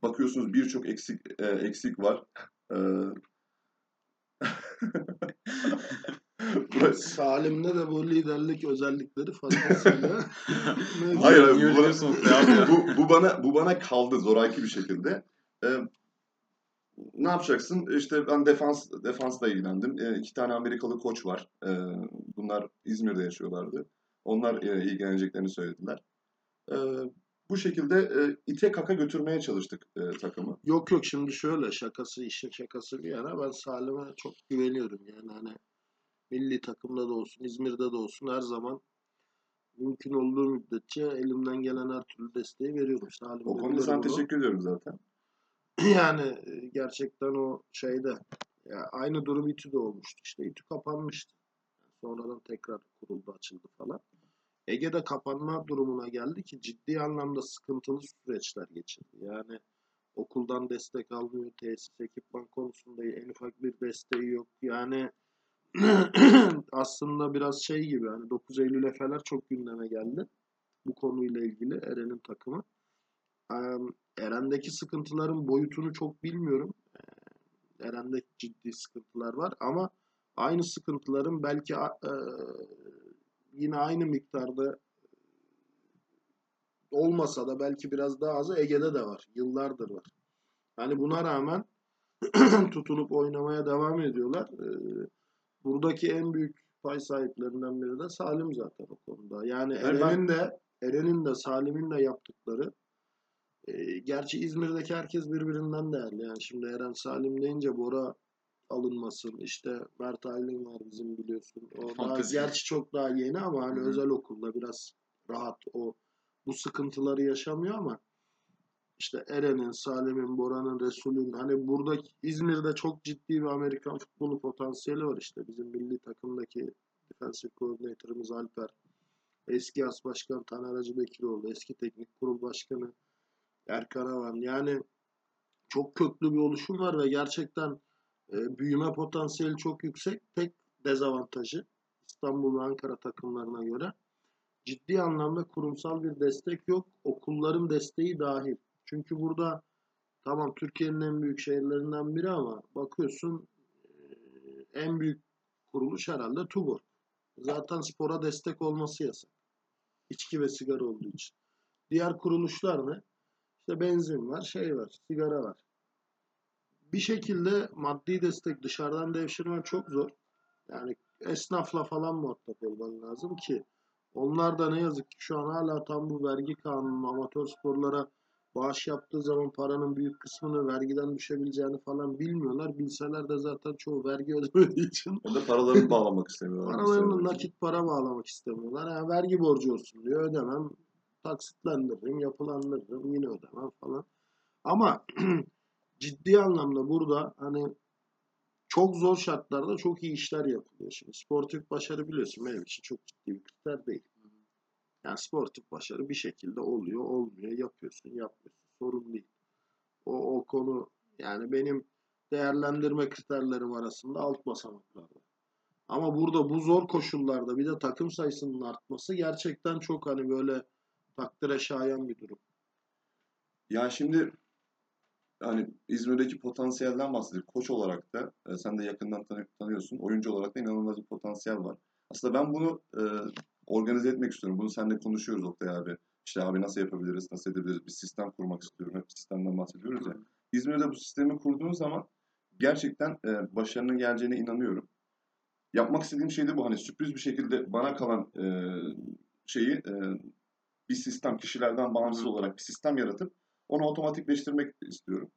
bakıyorsunuz birçok eksik e, eksik var. E, Salim'de de bu liderlik özellikleri fazlasıyla. Hayır, Niye bu- abi ya? bu, bu bana bu bana kaldı zoraki bir şekilde. E, ne yapacaksın? İşte ben defans defansla ilgilendim. E, iki tane Amerikalı koç var. E, bunlar İzmir'de yaşıyorlardı. Onlar e, ilgileneceklerini söylediler. E, bu şekilde e, ite kaka götürmeye çalıştık e, takımı. Yok yok şimdi şöyle şakası işin şakası bir yana ben Salim'e çok güveniyorum yani hani milli takımda da olsun İzmir'de de olsun her zaman mümkün olduğu müddetçe elimden gelen her türlü desteği veriyorum. De O konuda sana teşekkür ediyorum zaten. Yani e, gerçekten o şeyde ya aynı durum İTÜ'de olmuştu. İşte İTÜ kapanmıştı. Sonradan tekrar kuruldu, açıldı falan. Ege'de kapanma durumuna geldi ki ciddi anlamda sıkıntılı süreçler geçirdi. Yani okuldan destek almıyor, tesis ekipman konusunda en ufak bir desteği yok. Yani aslında biraz şey gibi hani 9 Eylül Efeler çok gündeme geldi. Bu konuyla ilgili Eren'in takımı. Eren'deki sıkıntıların boyutunu çok bilmiyorum. Eren'de ciddi sıkıntılar var ama aynı sıkıntıların belki yine aynı miktarda olmasa da belki biraz daha azı Ege'de de var. Yıllardır var. Yani buna rağmen tutunup oynamaya devam ediyorlar. Ee, buradaki en büyük pay sahiplerinden biri de Salim zaten o konuda. Yani ben- Eren'in de Eren'in de Salim'in de yaptıkları e, gerçi İzmir'deki herkes birbirinden değerli. Yani şimdi Eren Salim deyince Bora alınmasın. İşte Mert Aylin var bizim biliyorsun. O daha, Fantezi. gerçi çok daha yeni ama hani Hı hı. özel okulda biraz rahat o bu sıkıntıları yaşamıyor ama işte Eren'in, Salim'in, Bora'nın, Resul'ün hani burada İzmir'de çok ciddi bir Amerikan futbolu potansiyeli var işte. Bizim milli takımdaki defensive coordinator'ımız Alper, eski as başkan Taner Hacı Bekiroğlu, eski teknik kurul başkanı Erkan Avan. Yani çok köklü bir oluşum var ve gerçekten e, büyüme potansiyeli çok yüksek. Tek dezavantajı İstanbul ve Ankara takımlarına göre ciddi anlamda kurumsal bir destek yok. Okulların desteği dahil. Çünkü burada tamam Türkiye'nin en büyük şehirlerinden biri ama bakıyorsun en büyük kuruluş herhalde TUBOR. Zaten spora destek olması yasak. İçki ve sigara olduğu için. Diğer kuruluşlar ne? İşte benzin var, şey var, sigara var. Bir şekilde maddi destek dışarıdan devşirmen çok zor. Yani esnafla falan muhatap olman lazım ki onlar da ne yazık ki şu an hala tam bu vergi kanunu amatör sporlara bağış yaptığı zaman paranın büyük kısmını vergiden düşebileceğini falan bilmiyorlar. Bilseler de zaten çoğu vergi ödemediği için O da paralarını bağlamak istemiyorlar. paralarını nakit para bağlamak istemiyorlar. Yani vergi borcu olsun diyor ödemem. Taksitlendiririm, yapılandırırım, yine ödemem falan. Ama ciddi anlamda burada hani çok zor şartlarda çok iyi işler yapılıyor. Şimdi sportif başarı biliyorsun benim için çok ciddi bir kriter değil. Yani sportif başarı bir şekilde oluyor, olmuyor, yapıyorsun, yapmıyorsun. Sorun değil. O, o konu yani benim değerlendirme kriterlerim arasında alt basamaklarda. Ama burada bu zor koşullarda bir de takım sayısının artması gerçekten çok hani böyle takdire şayan bir durum. Ya şimdi hani İzmir'deki potansiyelden bahsedip koç olarak da e, sen de yakından tanı- tanıyorsun. Oyuncu olarak da inanılmaz bir potansiyel var. Aslında ben bunu e, organize etmek istiyorum. Bunu seninle konuşuyoruz Oktay abi. İşte abi nasıl yapabiliriz, nasıl edebiliriz? Bir sistem kurmak istiyorum. Hep sistemden bahsediyoruz ya. İzmir'de bu sistemi kurduğun zaman gerçekten e, başarının geleceğine inanıyorum. Yapmak istediğim şey de bu. Hani sürpriz bir şekilde bana kalan e, şeyi e, bir sistem, kişilerden bağımsız olarak bir sistem yaratıp onu otomatikleştirmek istiyorum.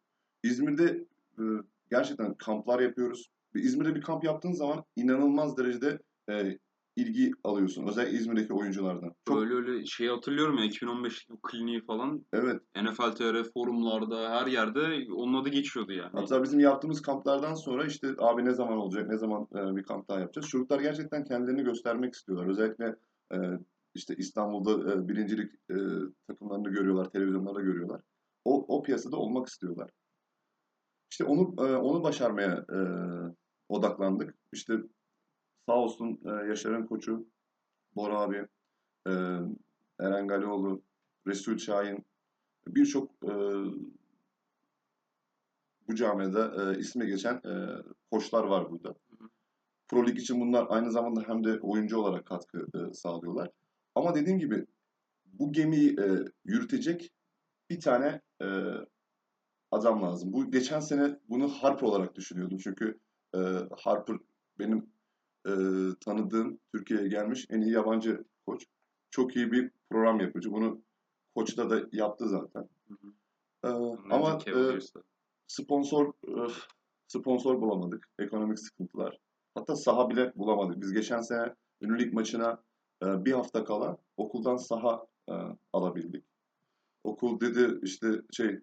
İzmir'de e, gerçekten kamplar yapıyoruz. İzmir'de bir kamp yaptığın zaman inanılmaz derecede e, ilgi alıyorsun. Özellikle İzmir'deki oyunculardan. Çok, Böyle öyle şey hatırlıyorum ya 2015'teki bu kliniği falan evet. NFL TR forumlarda her yerde onun adı geçiyordu yani. Hatta bizim yaptığımız kamplardan sonra işte abi ne zaman olacak, ne zaman e, bir kamp daha yapacağız. Çocuklar gerçekten kendilerini göstermek istiyorlar. Özellikle e, işte İstanbul'da e, birincilik e, takımlarını görüyorlar, televizyonlarda görüyorlar. O, o piyasada olmak istiyorlar. İşte onu e, onu başarmaya e, odaklandık. İşte sağ olsun e, Yaşar'ın koçu Bora abi, e, Eren Galioğlu, Resul Şahin birçok e, bu camiada e, ismi geçen e, koçlar var burada. hı. Pro Lig için bunlar aynı zamanda hem de oyuncu olarak katkı e, sağlıyorlar. Ama dediğim gibi bu gemiyi e, yürütecek bir tane e, adam lazım. Bu geçen sene bunu Harper olarak düşünüyordum. Çünkü e, Harper benim e, tanıdığım Türkiye'ye gelmiş en iyi yabancı koç. Çok iyi bir program yapıcı. Bunu koçta da yaptı zaten. Hı hı. E, Ama ama e, sponsor eh, sponsor bulamadık. Ekonomik sıkıntılar. Hatta saha bile bulamadık. Biz geçen sene ünlü lig maçına e, bir hafta kala okuldan saha e, alabildik. Okul dedi işte şey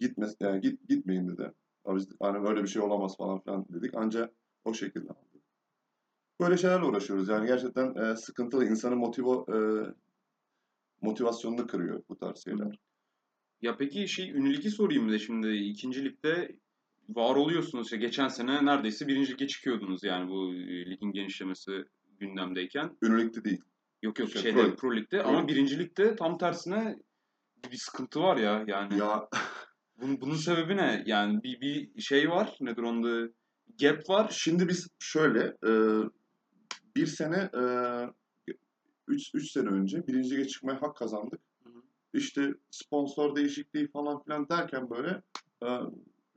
gitme yani git gitmeyin dedi. Abi hani böyle bir şey olamaz falan filan dedik. Ancak o şekilde. Böyle şeylerle uğraşıyoruz. Yani gerçekten e, sıkıntılı. İnsanı motivo e, motivasyonunu kırıyor bu tarz şeyler. Ya peki şey ünlülüğü sorayım de şimdi ikinci ligde var oluyorsunuz. İşte geçen sene neredeyse birinci lige çıkıyordunuz yani bu e, ligin genişlemesi gündemdeyken. Ünlülükte değil. Yok yok Şey, şeyde Pro. Pro Lig'de Pro ama birinci ligde tam tersine bir sıkıntı var ya yani. Ya Bunun, bunun sebebi ne? Yani bir, bir şey var nedir onda gap var. Şimdi biz şöyle e, bir sene e, üç, üç sene önce birinci lige çıkmaya hak kazandık. Hı hı. İşte sponsor değişikliği falan filan derken böyle e,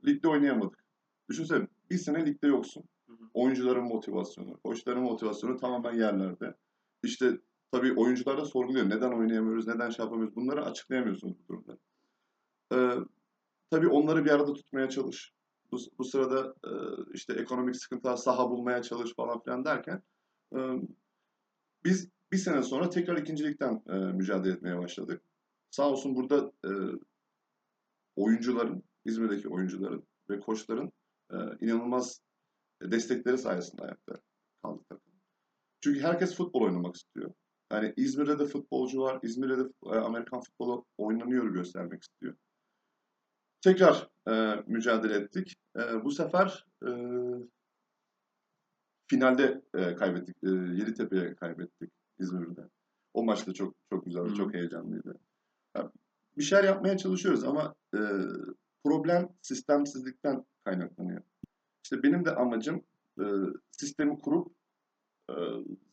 ligde oynayamadık. Düşünsene bir sene ligde yoksun. Hı hı. Oyuncuların motivasyonu, koçların motivasyonu tamamen yerlerde. İşte tabii oyuncular da sorguluyor. Neden oynayamıyoruz, neden şey yapamıyoruz? Bunları açıklayamıyorsunuz bu durumda. E, tabii onları bir arada tutmaya çalış. Bu, bu sırada e, işte ekonomik sıkıntılar, saha bulmaya çalış falan filan derken e, biz bir sene sonra tekrar ikincilikten e, mücadele etmeye başladık. Sağ olsun burada e, oyuncuların, İzmir'deki oyuncuların ve koçların e, inanılmaz destekleri sayesinde ayakta takım. Çünkü herkes futbol oynamak istiyor. Yani İzmir'de de futbolcu var, İzmir'de de e, Amerikan futbolu oynanıyor göstermek istiyor. Tekrar e, mücadele ettik. E, bu sefer e, finalde e, kaybettik. E, Yeditepe'ye kaybettik İzmir'de. O maç da çok çok güzeldi, Hı. çok heyecanlıydı. Ya, bir şeyler yapmaya çalışıyoruz ama e, problem sistemsizlikten kaynaklanıyor. İşte benim de amacım e, sistemi kurup e,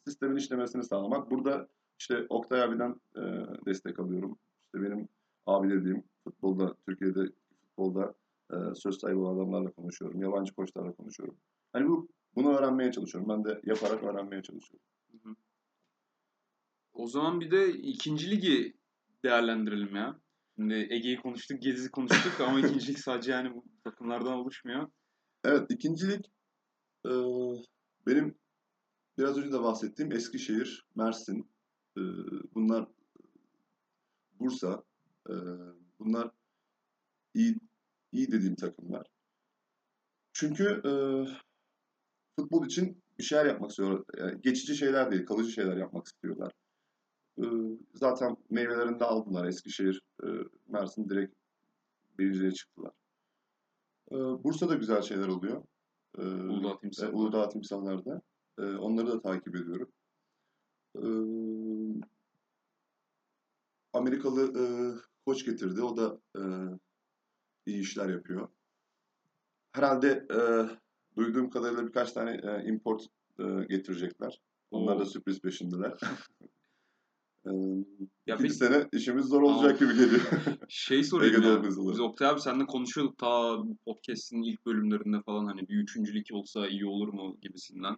sistemin işlemesini sağlamak. Burada işte Oktay abiden e, destek alıyorum. İşte benim abi dediğim futbolda, Türkiye'de futbolda e, söz sahibi olan adamlarla konuşuyorum. Yabancı koçlarla konuşuyorum. Hani bu bunu öğrenmeye çalışıyorum. Ben de yaparak öğrenmeye çalışıyorum. Hı hı. O zaman bir de ikinci ligi değerlendirelim ya. Şimdi Ege'yi konuştuk, Geziz'i konuştuk ama ikinci lig sadece yani bu takımlardan oluşmuyor. Evet, ikincilik e, benim biraz önce de bahsettiğim Eskişehir, Mersin, e, bunlar Bursa, e, bunlar iyi iyi dediğim takımlar. Çünkü e, futbol için bir şeyler yapmak istiyorlar. Yani geçici şeyler değil, kalıcı şeyler yapmak istiyorlar. E, zaten meyvelerini de aldılar. Eskişehir, e, Mersin direkt birinciliğe çıktılar. E, Bursa'da güzel şeyler oluyor. E, Uludağ e, Timsahlar. Uludağ Timsahlar'da. E, onları da takip ediyorum. E, Amerikalı e, koç getirdi. O da e, iyi işler yapıyor. Herhalde e, duyduğum kadarıyla birkaç tane e, import e, getirecekler. Onlar da sürpriz peşindeler. Ee, Ya ikinci peki- sene işimiz zor olacak gibi geliyor. Şey sorayım ya. Biz Oktay abi seninle konuşuyorduk ta bu podcast'in ilk bölümlerinde falan hani bir üçüncülük olsa iyi olur mu gibisinden.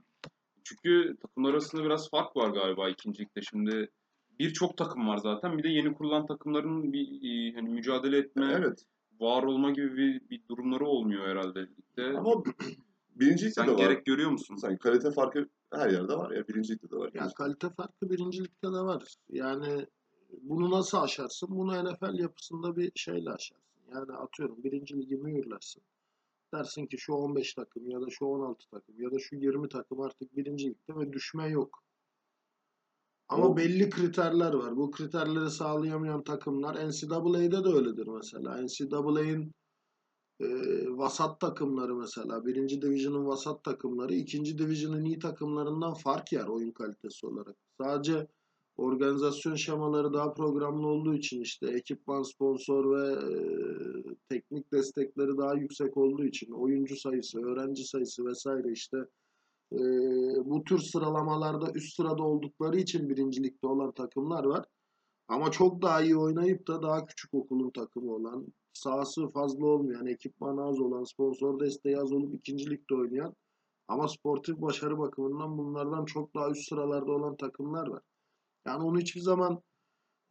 Çünkü takımlar arasında biraz fark var galiba ikincilikte. Şimdi birçok takım var zaten. Bir de yeni kurulan takımların bir e, hani mücadele etme, evet. Var olma gibi bir, bir durumları olmuyor herhalde ligde. Ama birinci ligde Sen de var. gerek görüyor musun? Sanki kalite farkı her yerde var ya. Birinci ligde de var. Ya kalite farkı birincilikte de var. Yani bunu nasıl aşarsın? Bunu NFL yapısında bir şeyle aşarsın. Yani atıyorum birinci ligi mühürlersin. Dersin ki şu 15 takım ya da şu 16 takım ya da şu 20 takım artık birinci ligde ve düşme yok. Ama O- belli kriterler var. Bu kriterleri sağlayamayan takımlar NCAA'de de öyledir mesela. NCAA'nin e, vasat takımları mesela. Birinci division'ın vasat takımları ikinci division'ın iyi takımlarından fark yer oyun kalitesi olarak. Sadece organizasyon şemaları daha programlı olduğu için işte ekipman, sponsor ve e, teknik destekleri daha yüksek olduğu için oyuncu sayısı, öğrenci sayısı vesaire işte e, bu tür sıralamalarda üst sırada oldukları için birincilikte olan takımlar var. Ama çok daha iyi oynayıp da daha küçük okulun takımı olan, sahası fazla olmayan, ekipman az olan, sponsor desteği az olup ikincilikte oynayan ama sportif başarı bakımından bunlardan çok daha üst sıralarda olan takımlar var. Yani onu hiçbir zaman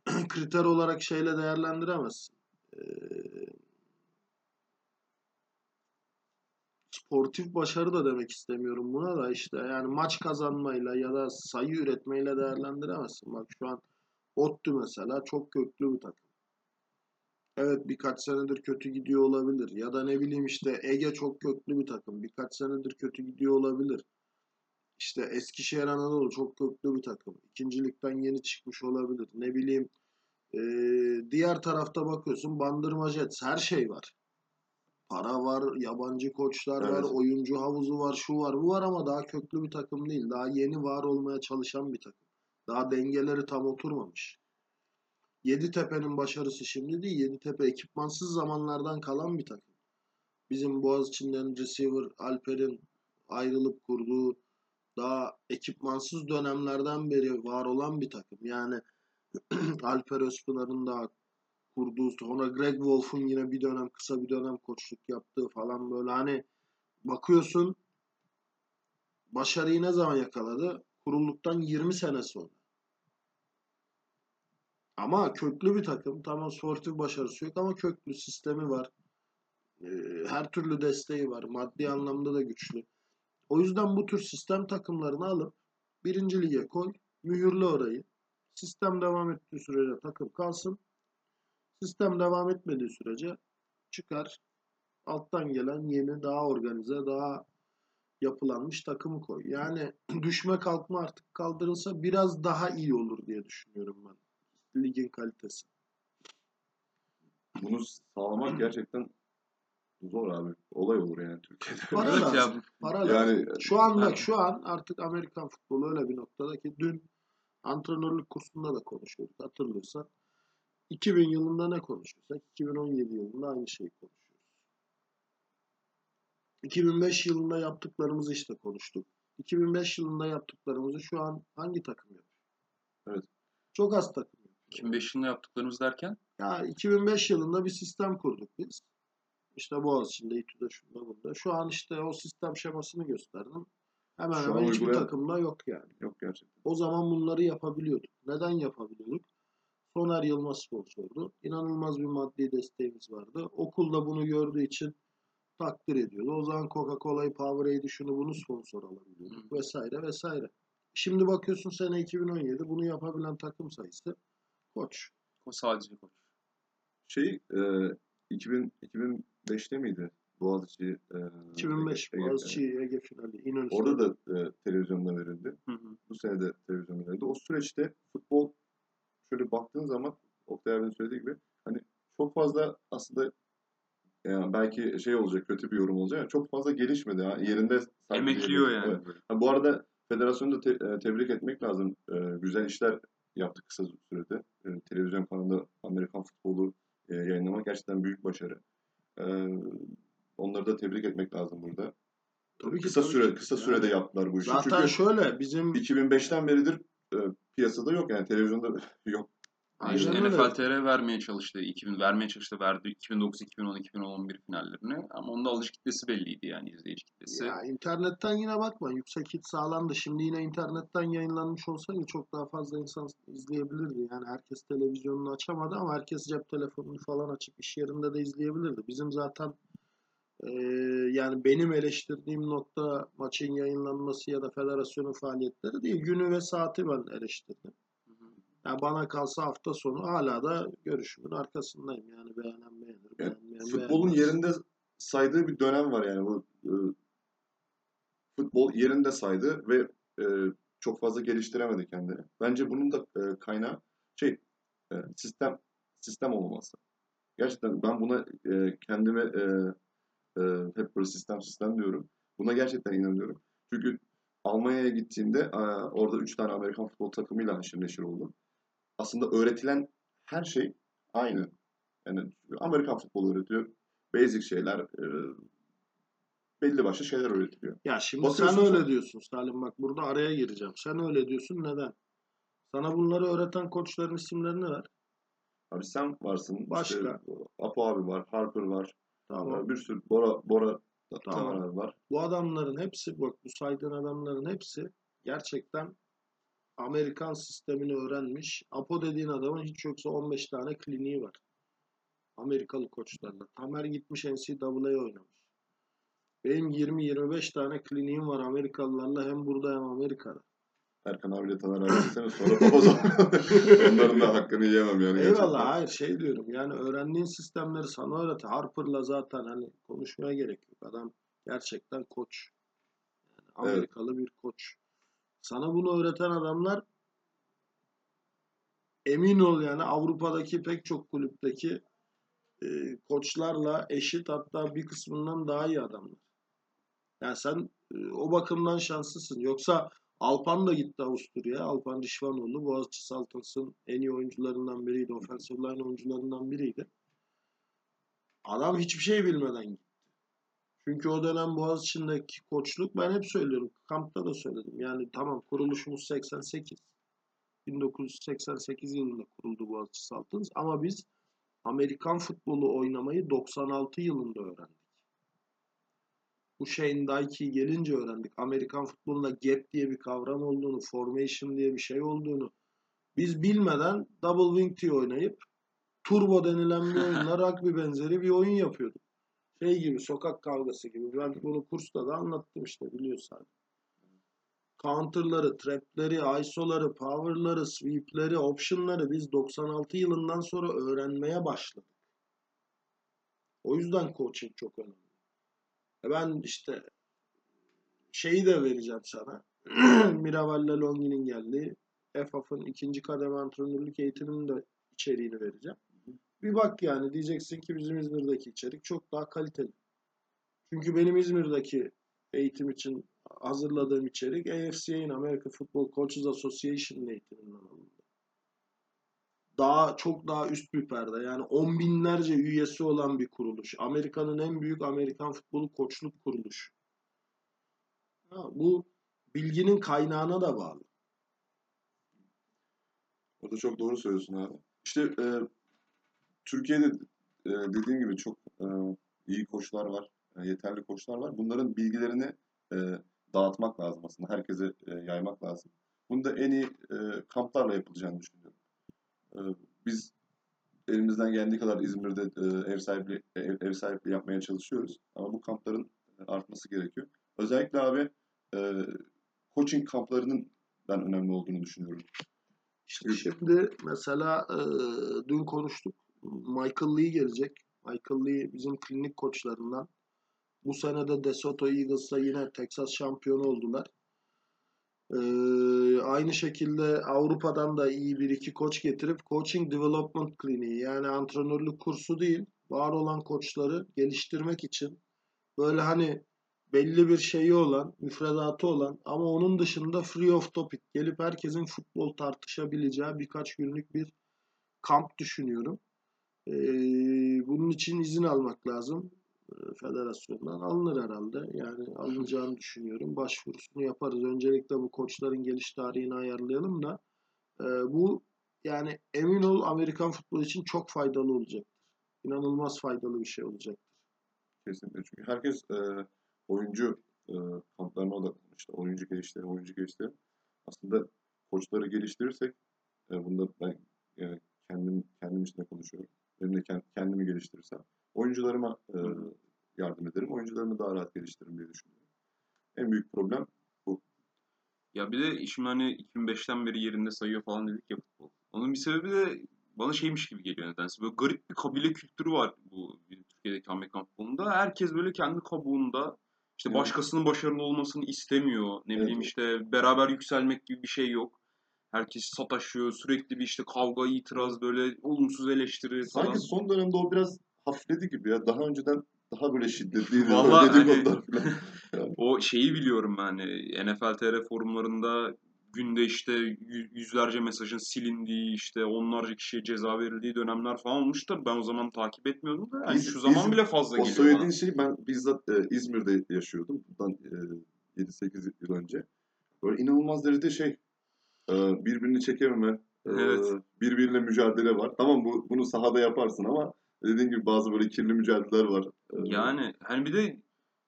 kriter olarak şeyle değerlendiremezsin. Ee, sportif başarı da demek istemiyorum buna da işte yani maç kazanmayla ya da sayı üretmeyle değerlendiremezsin. Bak şu an ODTÜ mesela çok köklü bir takım. Evet birkaç senedir kötü gidiyor olabilir. Ya da ne bileyim işte Ege çok köklü bir takım. Birkaç senedir kötü gidiyor olabilir. İşte Eskişehir Anadolu çok köklü bir takım. İkincilikten yeni çıkmış olabilir. Ne bileyim eee, diğer tarafta bakıyorsun Bandırma Jets her şey var. Para var, yabancı koçlar var, Evet. oyuncu havuzu var, şu var, bu var ama daha köklü bir takım değil. Daha yeni var olmaya çalışan bir takım. Daha dengeleri tam oturmamış. Yeditepe'nin başarısı şimdi değil. Yeditepe ekipmansız zamanlardan kalan bir takım. Bizim Boğaziçi'nden receiver Alper'in ayrılıp kurduğu daha ekipmansız dönemlerden beri var olan bir takım. Yani Alper Özpınar'ın da kurduğu sonra Greg Wolf'un yine bir dönem kısa bir dönem koçluk yaptığı falan böyle hani bakıyorsun başarıyı ne zaman yakaladı? Kurulduktan 20 sene sonra. Ama köklü bir takım. Tamam sportif başarısı yok ama köklü sistemi var. Ee, her türlü desteği var. Maddi anlamda da güçlü. O yüzden bu tür sistem takımlarını alıp birinci lige koy. Mühürle orayı. Sistem devam ettiği sürece takım kalsın. Sistem devam etmediği sürece çıkar. Alttan gelen yeni, daha organize, daha yapılanmış takımı koy. Yani düşme kalkma artık kaldırılsa biraz daha iyi olur diye düşünüyorum ben. Ligin kalitesi. Bunu sağlamak gerçekten zor abi. Olay olur yani Türkiye'de. Para Evet lazım. ya Para lazım. Yani Şu an bak şu an artık Amerikan futbolu öyle bir noktada ki dün antrenörlük kursunda da konuşuyorduk hatırlıyorsan. 2000 yılında ne konuşuyorsak 2017 yılında aynı şeyi konuşuyoruz. 2005 yılında yaptıklarımızı işte konuştuk. 2005 yılında yaptıklarımızı şu an hangi takım yapıyor? Evet. Çok az takım yapıyor. 2005 yılında yaptıklarımız derken Ya 2005 yılında bir sistem kurduk biz. İşte Boğaziçi'nde, İTÜ'de, şunda, bunda. Şu an işte o sistem şemasını gösterdim. Hemen Şu hemen hiçbir uygulayan- takımda yok yani. yok gerçekten. O zaman bunları yapabiliyorduk. Neden yapabiliyorduk? Soner Yılmaz sponsordu. İnanılmaz bir maddi desteğimiz vardı. Okulda bunu gördüğü için takdir ediyordu. O zaman Coca-Cola'yı, Powerade'i şunu bunu sponsor alabiliyorduk vesaire vesaire. Şimdi bakıyorsun sene 2017 bunu yapabilen takım sayısı koç. o sadece koç. Şey e, 2000, 2005'te miydi? Boğaziçi e, 2005 Ege- Boğaziçi Ege finali. İnönü Orada da e, televizyonda verildi. Hı hı. Bu sene de televizyonda verildi. O süreçte futbol şöyle baktığın zaman Oktay abinin söylediği gibi hani çok fazla aslında yani belki şey olacak kötü bir yorum olacak ama çok fazla gelişmedi ha. Yerinde Emekliyor yani. Evet. Ha, bu arada federasyonu da te- e, tebrik etmek lazım. E, güzel işler yaptı kısa sürede. E, televizyon kanalında Amerikan futbolu e, yayınlamak gerçekten büyük başarı. E, onları da tebrik etmek lazım burada. Tabii ki, Kısa tabii süre ki. kısa Yani sürede yaptılar bu işi. Zaten Çünkü şöyle bizim 2005'ten beridir e, piyasada yok yani televizyonda yok. Aynen. NFL TR vermeye çalıştı. 2000 vermeye çalıştı. Verdi 2009, 2010, 2011 finallerini. Ama onda alış kitlesi belliydi yani izleyici kitlesi. Ya internetten yine bakma. Yüksek hit sağlandı. Şimdi yine internetten yayınlanmış olsaydı çok daha fazla insan izleyebilirdi. Yani herkes televizyonunu açamadı ama herkes cep telefonunu falan açıp iş yerinde de izleyebilirdi. Bizim zaten eee, yani benim eleştirdiğim nokta maçın yayınlanması ya da federasyonun faaliyetleri değil. Günü ve saati ben eleştirdim. Yani bana kalsa hafta sonu hala da görüşümün arkasındayım. Yani beğenen beğenir, beğenmeyen Futbolun beğenmez. yerinde saydığı bir dönem var yani bu e, futbol yerinde saydı ve e, çok fazla geliştiremedi kendini. Bence bunun da e, kaynağı şey e, sistem sistem olmaması. Gerçekten ben buna e, kendime e, e, hep böyle sistem sistem diyorum. Buna gerçekten inanıyorum. Çünkü Almanya'ya gittiğimde e, orada 3 tane Amerikan futbol takımıyla haşır neşir oldum. Aslında öğretilen her şey aynı. Yani Amerikan futbolu öğretiyor. Basic şeyler, e, belli başlı şeyler öğretiliyor. Ya şimdi Bakıyorsun sen öyle diyorsun Salim bak burada araya gireceğim. Sen öyle diyorsun neden? Sana bunları öğreten koçların isimlerini ver. Abi sen varsın. Başka? işte Apo abi var, Harper var. Tamam. e, Bir sürü Bora Bora Tamam. Tamam. var. Bu adamların hepsi bak bu saydığın adamların hepsi gerçekten Amerikan sistemini öğrenmiş. Apo dediğin adamın hiç yoksa 15 tane kliniği var. Amerikalı koçlarla. Tamer gitmiş NCAA oynamış. Benim 20-25 tane kliniğim var Amerikalılarla hem burada hem Amerika'da. Erkan abiyle Taner abi desene sonra papaz olmuyor. Onların da hakkını yiyemem yani. Eyvallah gerçekten. hayır şey diyorum yani öğrendiğin sistemleri sana öğret. Harper'la zaten hani konuşmaya gerek yok. Adam gerçekten koç. Yani Evet. Amerikalı bir koç. Sana bunu öğreten adamlar emin ol yani Avrupa'daki pek çok kulüpteki e, koçlarla eşit hatta bir kısmından daha iyi adamlar. Yani sen e, o bakımdan şanslısın. Yoksa Alpan da gitti Avusturya'ya. Alpan Dişvanoğlu Boğaziçi Saltins'ın en iyi oyuncularından biriydi. Offensive line oyuncularından biriydi. Adam hiçbir şey bilmeden gitti. Çünkü o dönem Boğaziçi'ndeki koçluk ben hep söylüyorum. Kampta da söyledim. Yani tamam kuruluşumuz 88. 1988 yılında kuruldu Boğaziçi Saltins ama biz Amerikan futbolu oynamayı 96 yılında öğrendik. Bu Shane Dykey gelince öğrendik. Amerikan futbolunda gap diye bir kavram olduğunu, formation diye bir şey olduğunu. Biz bilmeden double wing diye oynayıp turbo denilen bir oyunla rugby benzeri bir oyun yapıyorduk. Şey gibi sokak kavgası gibi. Ben bunu kursta da anlattım işte biliyorsun abi. Counter'ları, trap'leri, ISO'ları, power'ları, sweep'leri, option'ları biz 96 yılından sonra öğrenmeye başladık. O yüzden coaching çok önemli. E Ben işte şeyi de vereceğim sana. Miraval'le Longi'nin geldiği EFAF'ın ikinci kademe antrenörlük eğitiminin de içeriğini vereceğim. Bir bak yani diyeceksin ki bizim İzmir'deki içerik çok daha kaliteli. Çünkü benim İzmir'deki eğitim için hazırladığım içerik AFCA'nin American Football Coaches Association'ın eğitiminden alındı. Daha çok daha üst bir perde. Yani on binlerce üyesi olan bir kuruluş. Amerika'nın en büyük Amerikan futbolu koçluk kuruluşu. Ha, bu bilginin kaynağına da bağlı. O da çok doğru söylüyorsun abi. İşte e, Türkiye'de e, dediğim gibi çok e, iyi koçlar var, e, yeterli koçlar var. Bunların bilgilerini e, dağıtmak lazım aslında. Herkese e, yaymak lazım. Bunu da en iyi e, kamplarla yapılacağını düşünüyorum. E, biz elimizden geldiği kadar İzmir'de e, ev sahipliği ev, ev sahipliği yapmaya çalışıyoruz. Ama bu kampların artması gerekiyor. Özellikle abi e, coaching kamplarının ben önemli olduğunu düşünüyorum. İşte şimdi mesela e, dün konuştuk. Michael Lee gelecek. Michael Lee bizim klinik koçlarından. Bu sene de DeSoto Eagles'la yine Texas şampiyonu oldular. E, aynı şekilde Avrupa'dan da iyi bir iki koç getirip Coaching Development Kliniği yani antrenörlük kursu değil var olan koçları geliştirmek için böyle hani belli bir şeyi olan, müfredatı olan ama onun dışında free of topic gelip herkesin futbol tartışabileceği birkaç günlük bir kamp düşünüyorum. Ee, bunun için izin almak lazım. Ee, Federasyondan alınır herhalde. Yani alınacağını düşünüyorum. Başvurusunu yaparız. Öncelikle bu koçların geliş tarihini ayarlayalım da Ee, bu yani emin ol Amerikan futbolu için çok faydalı olacaktır. İnanılmaz faydalı bir şey olacaktır. Kesinlikle. Çünkü herkes e, oyuncu e, kamplarına odaklanmıştı. Oyuncu geliştirir, oyuncu geliştirir. Aslında koçları geliştirirsek e, bunda ben e, kendim kendim için de konuşuyorum. Benim de kend- kendimi geliştirirsem oyuncularıma e, yardım ederim. Oyuncularımı daha rahat geliştiririm diye düşünüyorum. En büyük problem Ya bir de şimdi hani 2005'ten beri yerinde sayıyor falan dedik ya futbol. Onun bir sebebi de bana şeymiş gibi geliyor nedense. Böyle garip bir kabile kültürü var bu bizim Türkiye'deki Amerikan futbolunda. Herkes böyle kendi kabuğunda işte Evet. başkasının başarılı olmasını istemiyor. Ne Evet. bileyim işte beraber yükselmek gibi bir şey yok. Herkes sataşıyor. Sürekli bir işte kavga, itiraz, böyle olumsuz eleştiri falan. sanki son dönemde o biraz hafifledi gibi ya. Daha önceden daha böyle şiddetliydi. Öyle hani-. O şeyi biliyorum hani NFL TR forumlarında günde işte yü- yüzlerce mesajın silindiği işte onlarca kişiye ceza verildiği dönemler falan olmuş da ben o zaman takip etmiyordum da yani Biz- şu zaman bizim- bile fazla O geliyor söylediğin bana. şeyi ben bizzat e, İzmir'de yaşıyordum. Bundan e, 7-8 yıl önce. Böyle inanılmaz derecede şey e, birbirini çekememe, e, Evet. birbiriyle mücadele var. Tamam bu bunu sahada yaparsın ama dediğin gibi bazı böyle kirli mücadeleler var. E, Yani hani bir de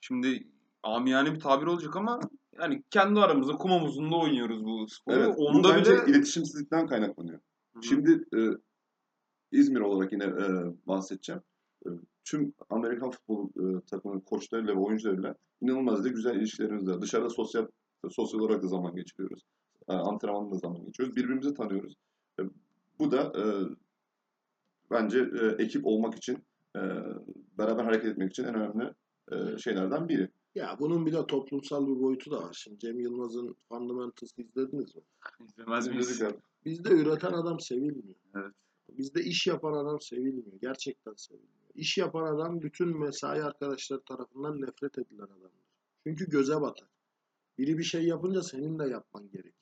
şimdi amiyane bir tabir olacak ama yani kendi aramızda kum havuzunda oynuyoruz bu sporu. Evet, bu Onda bence bile iletişimsizlikten kaynaklanıyor. Hı. Şimdi e, İzmir olarak yine e, bahsedeceğim. E, tüm Amerikan futbolu e, takımının koçlarıyla ve oyuncularıyla inanılmaz da güzel ilişkilerimiz var. Dışarıda sosyal sosyal olarak da zaman geçiriyoruz. E, antrenmanda da zaman geçiriyoruz. Birbirimizi tanıyoruz. E, bu da e, bence e, ekip olmak için, e, beraber hareket etmek için en önemli e, şeylerden biri. Ya bunun bir de toplumsal bir boyutu da var. Şimdi Cem Yılmaz'ın Fundamentals'ı izlediniz mi? izlemez miyiz? Bizde üreten adam sevilmiyor. Evet. Bizde iş yapan adam sevilmiyor. Gerçekten sevilmiyor. İş yapan adam bütün mesai arkadaşları tarafından nefret edilen adamdır. Çünkü göze batar. Biri bir şey yapınca senin de yapman gerekir.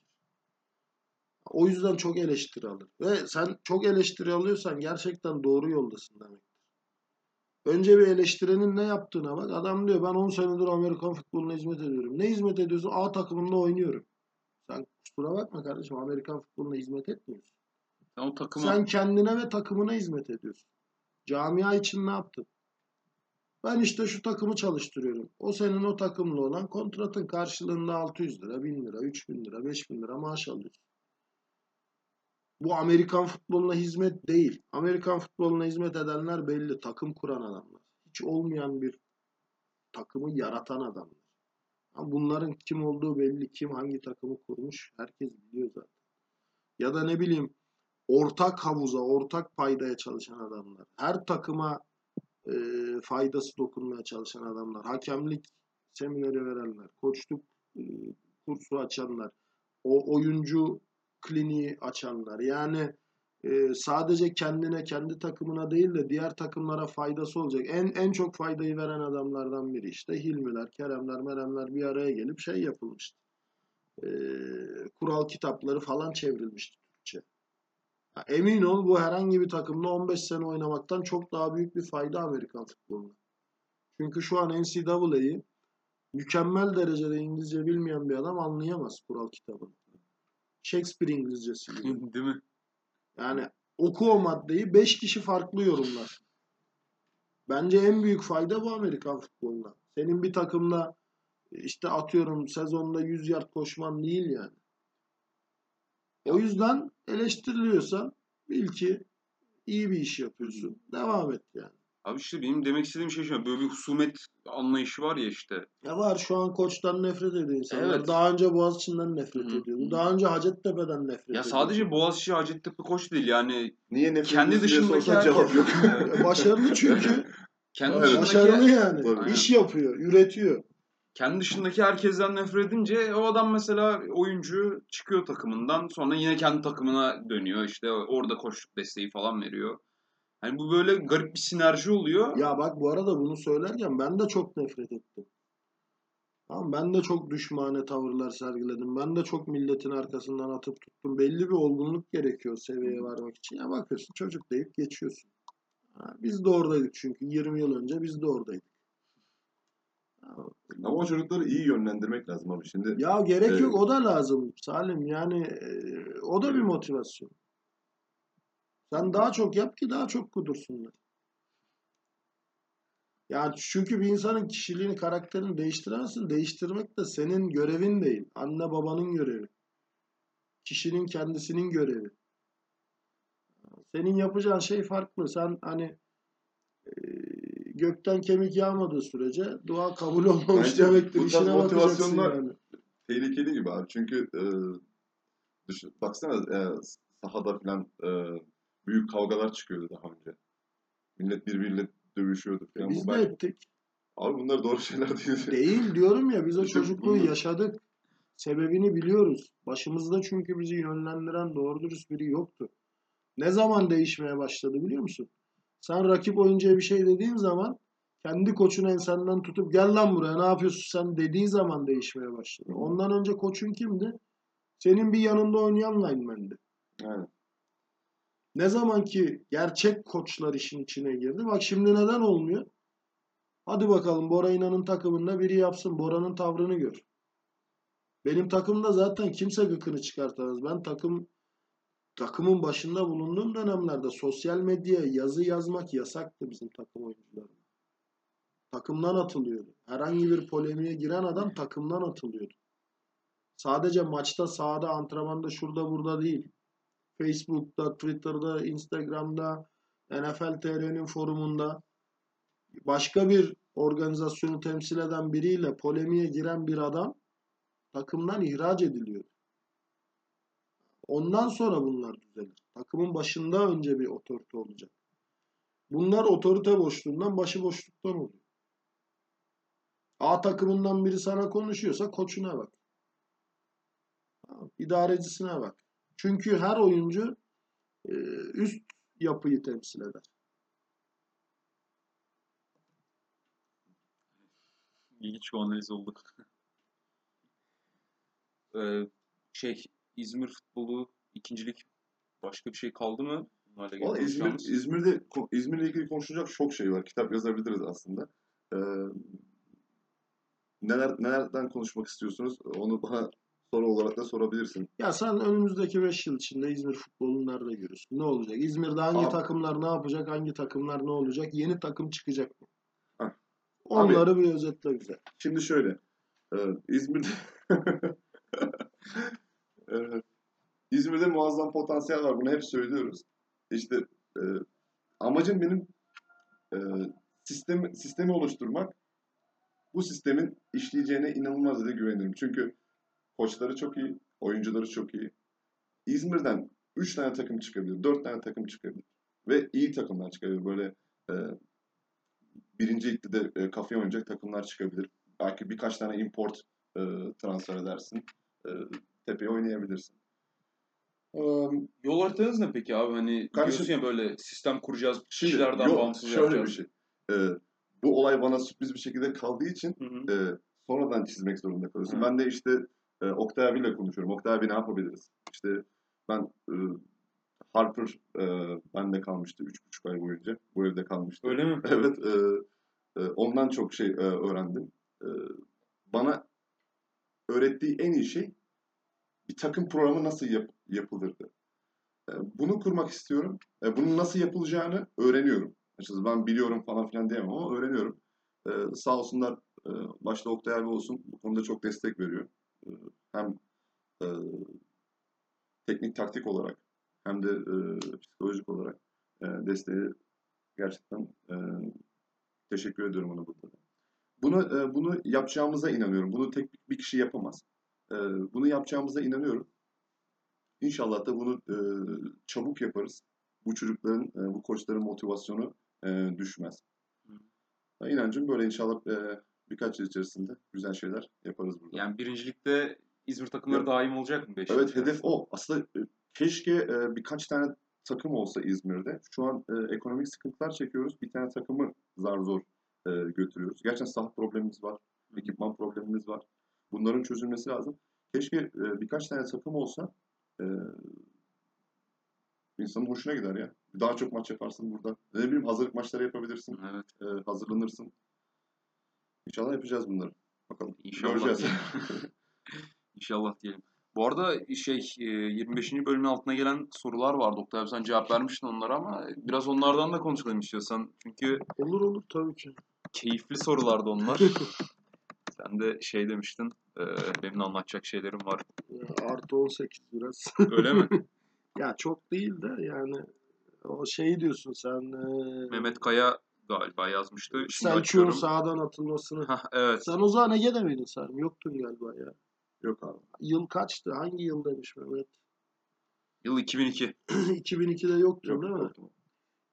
O yüzden çok eleştiri alır. Ve sen çok eleştiri alıyorsan gerçekten doğru yoldasın demektir. Önce bir eleştirenin ne yaptığına bak. Adam diyor ben 10 senedir Amerikan futboluna hizmet ediyorum. Ne hizmet ediyorsun? A takımında oynuyorum. Sen kusura bakma kardeşim Amerikan futboluna hizmet etmiyorsun. Sen o takıma Sen kendine ve takımına hizmet ediyorsun. Camia için ne yaptın? Ben işte şu takımı çalıştırıyorum. O senin o takımla olan kontratın karşılığında 600 lira, 1000 lira, 3000 lira, 5000 lira maaş alıyorsun. Bu Amerikan futboluna hizmet değil. Amerikan futboluna hizmet edenler belli. Takım kuran adamlar. Hiç olmayan bir takımı yaratan adamlar. Ama bunların kim olduğu belli. Kim hangi takımı kurmuş herkes biliyor zaten. Ya da ne bileyim ortak havuza, ortak paydaya çalışan adamlar. Her takıma e, faydası dokunmaya çalışan adamlar. Hakemlik semineri verenler, koçluk e, kursu açanlar, o oyuncu kliniği açanlar. Yani e, sadece kendine, kendi takımına değil de diğer takımlara faydası olacak. En en çok faydayı veren adamlardan biri işte Hilmiler, Keremler, Meremler bir araya gelip şey yapılmıştı. E, kural kitapları falan çevrilmişti Türkçe. Ya emin ol bu herhangi bir takımda 15 sene oynamaktan çok daha büyük bir fayda Amerikan futboluna. Çünkü şu an NCAA'yı mükemmel derecede İngilizce bilmeyen bir adam anlayamaz kural kitabını. Shakespeare İngilizcesi gibi. değil mi? Yani oku o maddeyi 5 kişi farklı yorumlar. Bence en büyük fayda bu Amerikan futboluna. Senin bir takımda işte atıyorum sezonda 100 yard koşman değil yani. O yüzden eleştiriliyorsan bil ki iyi bir iş yapıyorsun. Devam et yani. Abi işte benim demek istediğim şey şu. Böyle bir husumet anlayışı var ya işte. Ya var şu an koçtan nefret ediyor insanlar. Evet. Daha önce Boğaziçi'nden nefret Hı hı. ediyordu. Daha önce Hacettepe'den nefret Ya ediyordu. sadece Boğaziçi Hacettepe koç değil yani Niye nefret kendi dışındaki sorsan cevap yok. E, Başarılı çünkü. kendi Evet. dışındaki Başarılı yani. Tabii. İş yapıyor, üretiyor. kendi dışındaki herkesten nefret edince o adam mesela oyuncu çıkıyor takımından sonra yine kendi takımına dönüyor işte orada koşluk desteği falan veriyor. Hani bu böyle garip bir sinerji oluyor. Ya bak bu arada bunu söylerken ben de çok nefret ettim. Tamam ben de çok düşmane tavırlar sergiledim. Ben de çok milletin arkasından atıp tuttum. Belli bir olgunluk gerekiyor seviyeye varmak için. Ya bakıyorsun çocuk deyip geçiyorsun. Ha, biz de oradaydık çünkü 20 yıl önce biz de oradaydık. Ama o çocukları iyi yönlendirmek lazım abi. Şimdi Ya gerek Evet. yok o da lazım Salim. Yani e, o da bir motivasyon. Sen daha çok yap ki daha çok kudursunlar. Yani çünkü bir insanın kişiliğini, karakterini değiştiremezsin. Değiştirmek de senin görevin değil. Anne babanın görevi. Kişinin kendisinin görevi. Senin yapacağın şey farklı. Sen hani e, gökten kemik yağmadığı sürece dua kabul olmamış Bence demektir. bu İşine motivasyonlar- yani. tehlikeli gibi abi. Çünkü e, düşün, baksana e, sahada falan e, büyük kavgalar çıkıyordu daha önce. Millet birbiriyle dövüşüyordu falan. Biz Bu de ben- ettik. Abi bunlar doğru şeyler değil. Değil diyorum ya biz o çocukluğu yaşadık. Sebebini biliyoruz. Başımızda çünkü bizi yönlendiren doğru dürüst biri yoktu. Ne zaman değişmeye başladı biliyor musun? Sen rakip oyuncuya bir şey dediğin zaman kendi koçun ensenden tutup gel lan buraya ne yapıyorsun sen dediği zaman değişmeye başladı. Ondan önce koçun kimdi? Senin bir yanında oynayan lineman'di. Yani, Ne zaman ki gerçek koçlar işin içine girdi. Bak şimdi neden olmuyor? Hadi bakalım Bora İnan'ın takımında biri yapsın. Bora'nın tavrını gör. Benim takımda zaten kimse gıkını çıkartamaz. Ben takım takımın başında bulunduğum dönemlerde sosyal medyaya yazı yazmak yasaktı bizim takım oyuncularına. Takımdan atılıyordu. Herhangi bir polemiğe giren adam takımdan atılıyordu. Sadece maçta, sahada, antrenmanda, şurada, burada değil. Facebook'ta, Twitter'da, Instagram'da, NFL TR'nin forumunda başka bir organizasyonu temsil eden biriyle polemiğe giren bir adam takımdan ihraç ediliyor. Ondan sonra bunlar düzelir. Takımın başında önce bir otorite olacak. Bunlar otorite boşluğundan başı boşluktan oluyor. A takımından biri sana konuşuyorsa koçuna bak. İdarecisine bak. Çünkü her oyuncu e, üst yapıyı temsil eder. İlginç bir analiz oldu. Ee, şey, İzmir futbolu, ikincilik başka bir şey kaldı mı? Valla İzmir. İzmir'de İzmir'le ilgili konuşacak çok şey var. Kitap yazabiliriz aslında. Ee, neler nelerden konuşmak istiyorsunuz? Onu bana soru olarak da sorabilirsin. Ya sen önümüzdeki 5 yıl içinde İzmir futbolunu nerede görürsün? Ne olacak? İzmir'de hangi Abi- takımlar ne yapacak? Hangi takımlar ne olacak? Yeni takım çıkacak mı? Heh. Onları bir özetle bize. Şimdi şöyle. e, İzmir'de İzmir'de muazzam potansiyel var. Bunu hep söylüyoruz. İşte e, amacım benim e, sistemi, sistemi oluşturmak. Bu sistemin işleyeceğine inanılmaz da güvenirim. Çünkü koçları çok iyi, oyuncuları çok iyi. İzmir'den 3 tane takım çıkabilir, 4 tane takım çıkabilir. Ve iyi takımlar çıkabilir. Böyle e, birinci ligde de e, kafaya oynayacak takımlar çıkabilir. Belki birkaç tane import e, transfer edersin. E, tepeye oynayabilirsin. E, Yol haritanız ne peki abi? Hani Kardeşim- diyorsun ya böyle sistem kuracağız, Şimdi kişilerden yok, bağımsız şöyle yapacağız. bir şey. E, bu olay bana sürpriz bir şekilde kaldığı için Hı hı. e, sonradan çizmek zorunda kalıyorsun. Hı. Ben de işte e, Oktay abiyle konuşuyorum. Oktay abi ne yapabiliriz? İşte ben e, Harper e, bende kalmıştı 3,5 ay boyunca. Bu evde kalmıştı. Öyle mi? Evet. E, e, ondan çok şey e, öğrendim. E, bana öğrettiği en iyi şey bir takım programı nasıl yap- yapılırdı. E, bunu kurmak istiyorum. E, bunun nasıl yapılacağını öğreniyorum. Açıkçası ben biliyorum falan filan diyemem ama öğreniyorum. E, sağ olsunlar e, başta Oktay abi olsun bu konuda çok destek veriyor. E, hem e, teknik taktik olarak hem de e, psikolojik olarak e, desteği gerçekten e, teşekkür ediyorum ona burada. da. Bunu e, bunu yapacağımıza inanıyorum. Bunu tek bir kişi yapamaz. E, bunu yapacağımıza inanıyorum. İnşallah da bunu e, çabuk yaparız. Bu çocukların, e, bu koçların motivasyonu e, düşmez. Hı. İnancım böyle inşallah e, birkaç yıl içerisinde güzel şeyler yaparız burada. Yani birincilikte İzmir takımları Yok. daim olacak mı? Beş Evet hedef o. Aslında e, keşke e, birkaç tane takım olsa İzmir'de. Şu an e, ekonomik sıkıntılar çekiyoruz. Bir tane takımı zar zor e, götürüyoruz. Gerçekten saha problemimiz var. Ekipman problemimiz var. Bunların çözülmesi lazım. Keşke e, birkaç tane takım olsa e, insanın hoşuna gider ya. Daha çok maç yaparsın burada. Ne bileyim hazırlık maçları yapabilirsin. Evet. E, hazırlanırsın. İnşallah yapacağız bunları. Bakalım. İnşallah. Göreceğiz. İnşallah diyelim. Bu arada şey e, 25. bölümün altına gelen sorular var. Doktor abi sen cevap vermiştin onlara ama biraz onlardan da konuşalım istiyorsan. Çünkü Olur olur tabii ki. keyifli sorulardı onlar. sen de şey demiştin. e, benim de anlatacak şeylerim var. Ya, Artı 18 biraz. Öyle mi? ya çok değil de yani o şeyi diyorsun sen e, Mehmet Kaya galiba yazmıştı. Şimdi Selçuk'un açıyorum. sağdan atılmasını. Hah, evet. Sen o zaman Ege'de miydin Sarım? Yoktun galiba ya. Yok abi. Yıl kaçtı? Hangi yıl demiş Mehmet? Yıl 2002. 2002'de yoktun Yok, değil mi? yok.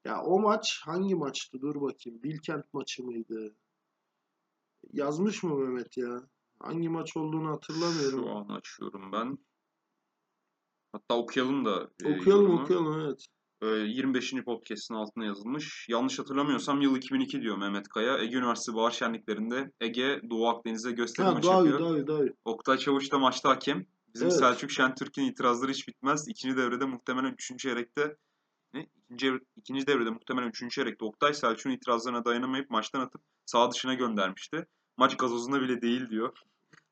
Ya o maç hangi maçtı? Dur bakayım. Bilkent maçı mıydı? Yazmış mı Mehmet ya? Hangi maç olduğunu hatırlamıyorum. Şu an açıyorum ben. Hatta okuyalım da. e, okuyalım yorumu. okuyalım evet. Ee, 25. podcast'ın altına yazılmış. Yanlış hatırlamıyorsam yıl 2002 diyor Mehmet Kaya. Ege Üniversitesi Bahar Şenliklerinde Ege Doğu Akdeniz'de gösteri maçı yapıyor. Davi Davi. Oktay Çavuş da maçta hakem. Bizim Evet. Selçuk Şentürk'ün itirazları hiç bitmez. İkinci devrede muhtemelen 3. çeyrekte ne? İkinci, ikinci devrede muhtemelen 3. çeyrekte Oktay Selçuk'un itirazlarına dayanamayıp maçtan atıp sağ dışına göndermişti. Maç gazozunda bile değil diyor.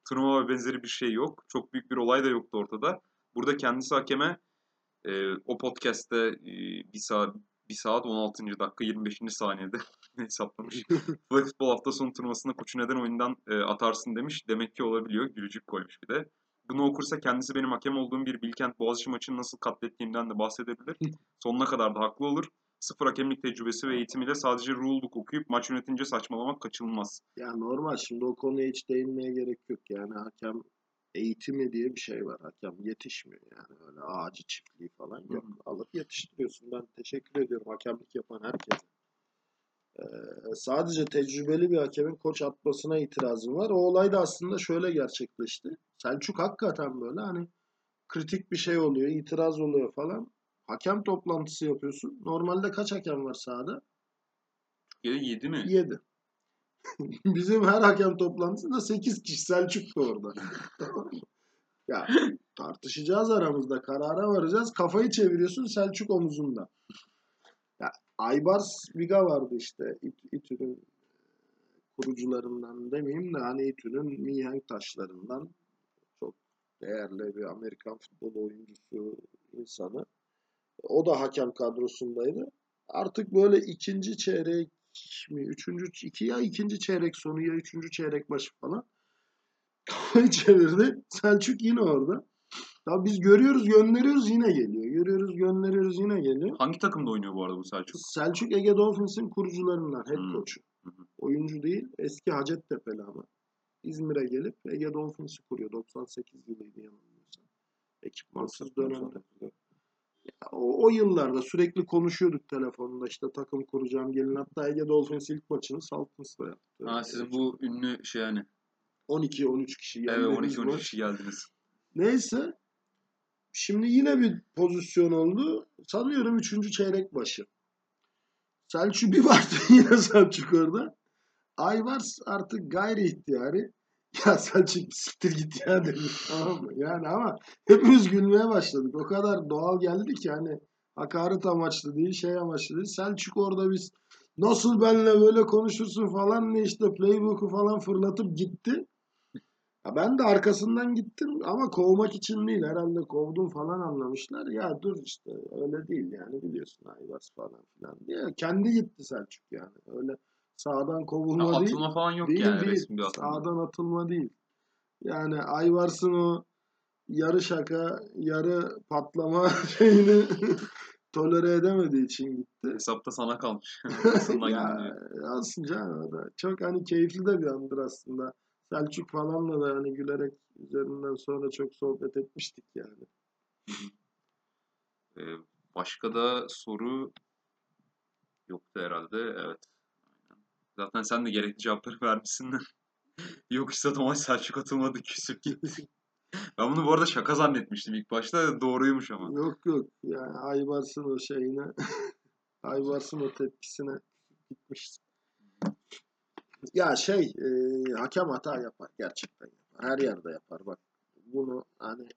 Turnuva ve benzeri bir şey yok. Çok büyük bir olay da yoktu ortada. Burada kendisi hakeme e, o podcast'te e, bir saat bir saat 16. dakika 25. saniyede hesaplamış. Futbol hafta sonu turnuvasında koçu neden oyundan e, atarsın demiş. Demek ki olabiliyor. Gülücük koymuş bir de. Bunu okursa kendisi benim hakem olduğum bir Bilkent Boğaziçi maçını nasıl katlettiğimden de bahsedebilir. Sonuna kadar da haklı olur. Sıfır hakemlik tecrübesi ve eğitimiyle sadece rulebook okuyup maç yönetince saçmalamak kaçınılmaz. Ya normal şimdi o konuya hiç değinmeye gerek yok. Yani hakem eğitimi diye bir şey var. Hakem yetişmiyor yani öyle ağacı çiftliği falan yok. Hı Alıp yetiştiriyorsun. Ben teşekkür ediyorum hakemlik yapan herkese. Ee, sadece tecrübeli bir hakemin koç atmasına itirazım var. O olay da aslında şöyle gerçekleşti. Selçuk hakikaten böyle hani kritik bir şey oluyor, itiraz oluyor falan. Hakem toplantısı yapıyorsun. Normalde kaç hakem var sahada? Türkiye'de 7 mi? 7. Bizim her hakem toplantısında 8 kişi Selçuk da orada. Ya tartışacağız aramızda, karara varacağız. Kafayı çeviriyorsun Selçuk omuzunda. Ya Aybars Biga vardı işte İT- İTÜ'nün kurucularından demeyeyim de hani İTÜ'nün mihenk taşlarından çok değerli bir Amerikan futbol oyuncusu insanı. O da hakem kadrosundaydı. Artık böyle ikinci çeyrek mi? Üçüncü, iki ya ikinci çeyrek sonu ya üçüncü çeyrek başı falan. Kafayı çevirdi. Selçuk yine orada. Ya biz görüyoruz gönderiyoruz yine geliyor. Görüyoruz gönderiyoruz yine geliyor. Hangi takımda oynuyor bu arada bu Selçuk? Selçuk Ege Dolphins'in kurucularından head Hmm. coach'u. Hı hı. Oyuncu değil. Eski Hacettepe'li ama. İzmir'e gelip Ege Dolphins'i kuruyor. 98 yılıydı yanılmıyorsam. Ekipmansız dönemde. O, o yıllarda sürekli konuşuyorduk telefonda işte takım kuracağım gelin. Hatta Ege Dolphins ilk maçını Saltins'la yaptı. Ha sizin bu ünlü şey hani. 12-13 kişi Evet yendiğimiz 12-13 maç. kişi geldiniz. Neyse. Şimdi yine bir pozisyon oldu. Sanıyorum 3. çeyrek başı. Selçuk bir baktı yine Selçuk orada. Aybars artık gayri ihtiyari. Ya Selçuk siktir git ya demiş. Tamam mı? Yani ama hepimiz gülmeye başladık. O kadar doğal geldi ki hani hakaret amaçlı değil şey amaçlı değil. Selçuk orada biz nasıl benle böyle konuşursun falan ne işte playbook'u falan fırlatıp gitti. Ya ben de arkasından gittim ama kovmak için değil herhalde kovdum falan anlamışlar. Ya dur işte öyle değil yani biliyorsun Ayvaz falan filan diye. Kendi gitti Selçuk yani. Öyle sağdan kovulma Ha, değil. atılma falan yok Değil yani değil. resmi bir atılma. Sağdan atılma değil. Yani Ayvars'ın o yarı şaka, yarı patlama şeyini tolere edemediği için gitti. Hesapta sana kalmış. Ya aslında o da çok hani keyifli de bir andır aslında. Selçuk falanla da hani gülerek üzerinden sonra çok sohbet etmiştik yani. Ee, başka da soru yoktu herhalde. Evet. Zaten sen de gerekli cevapları vermişsin. Yok işte Thomas Selçuk atılmadı küsüp gitti. Ben bunu bu arada şaka zannetmiştim ilk başta. Doğruymuş ama. Yok yok yani Aybars'ın o şeyine Aybars'ın o tepkisine gitmiş. Ya şey e, hakem hata yapar gerçekten. Her yerde yapar bak. Bunu hani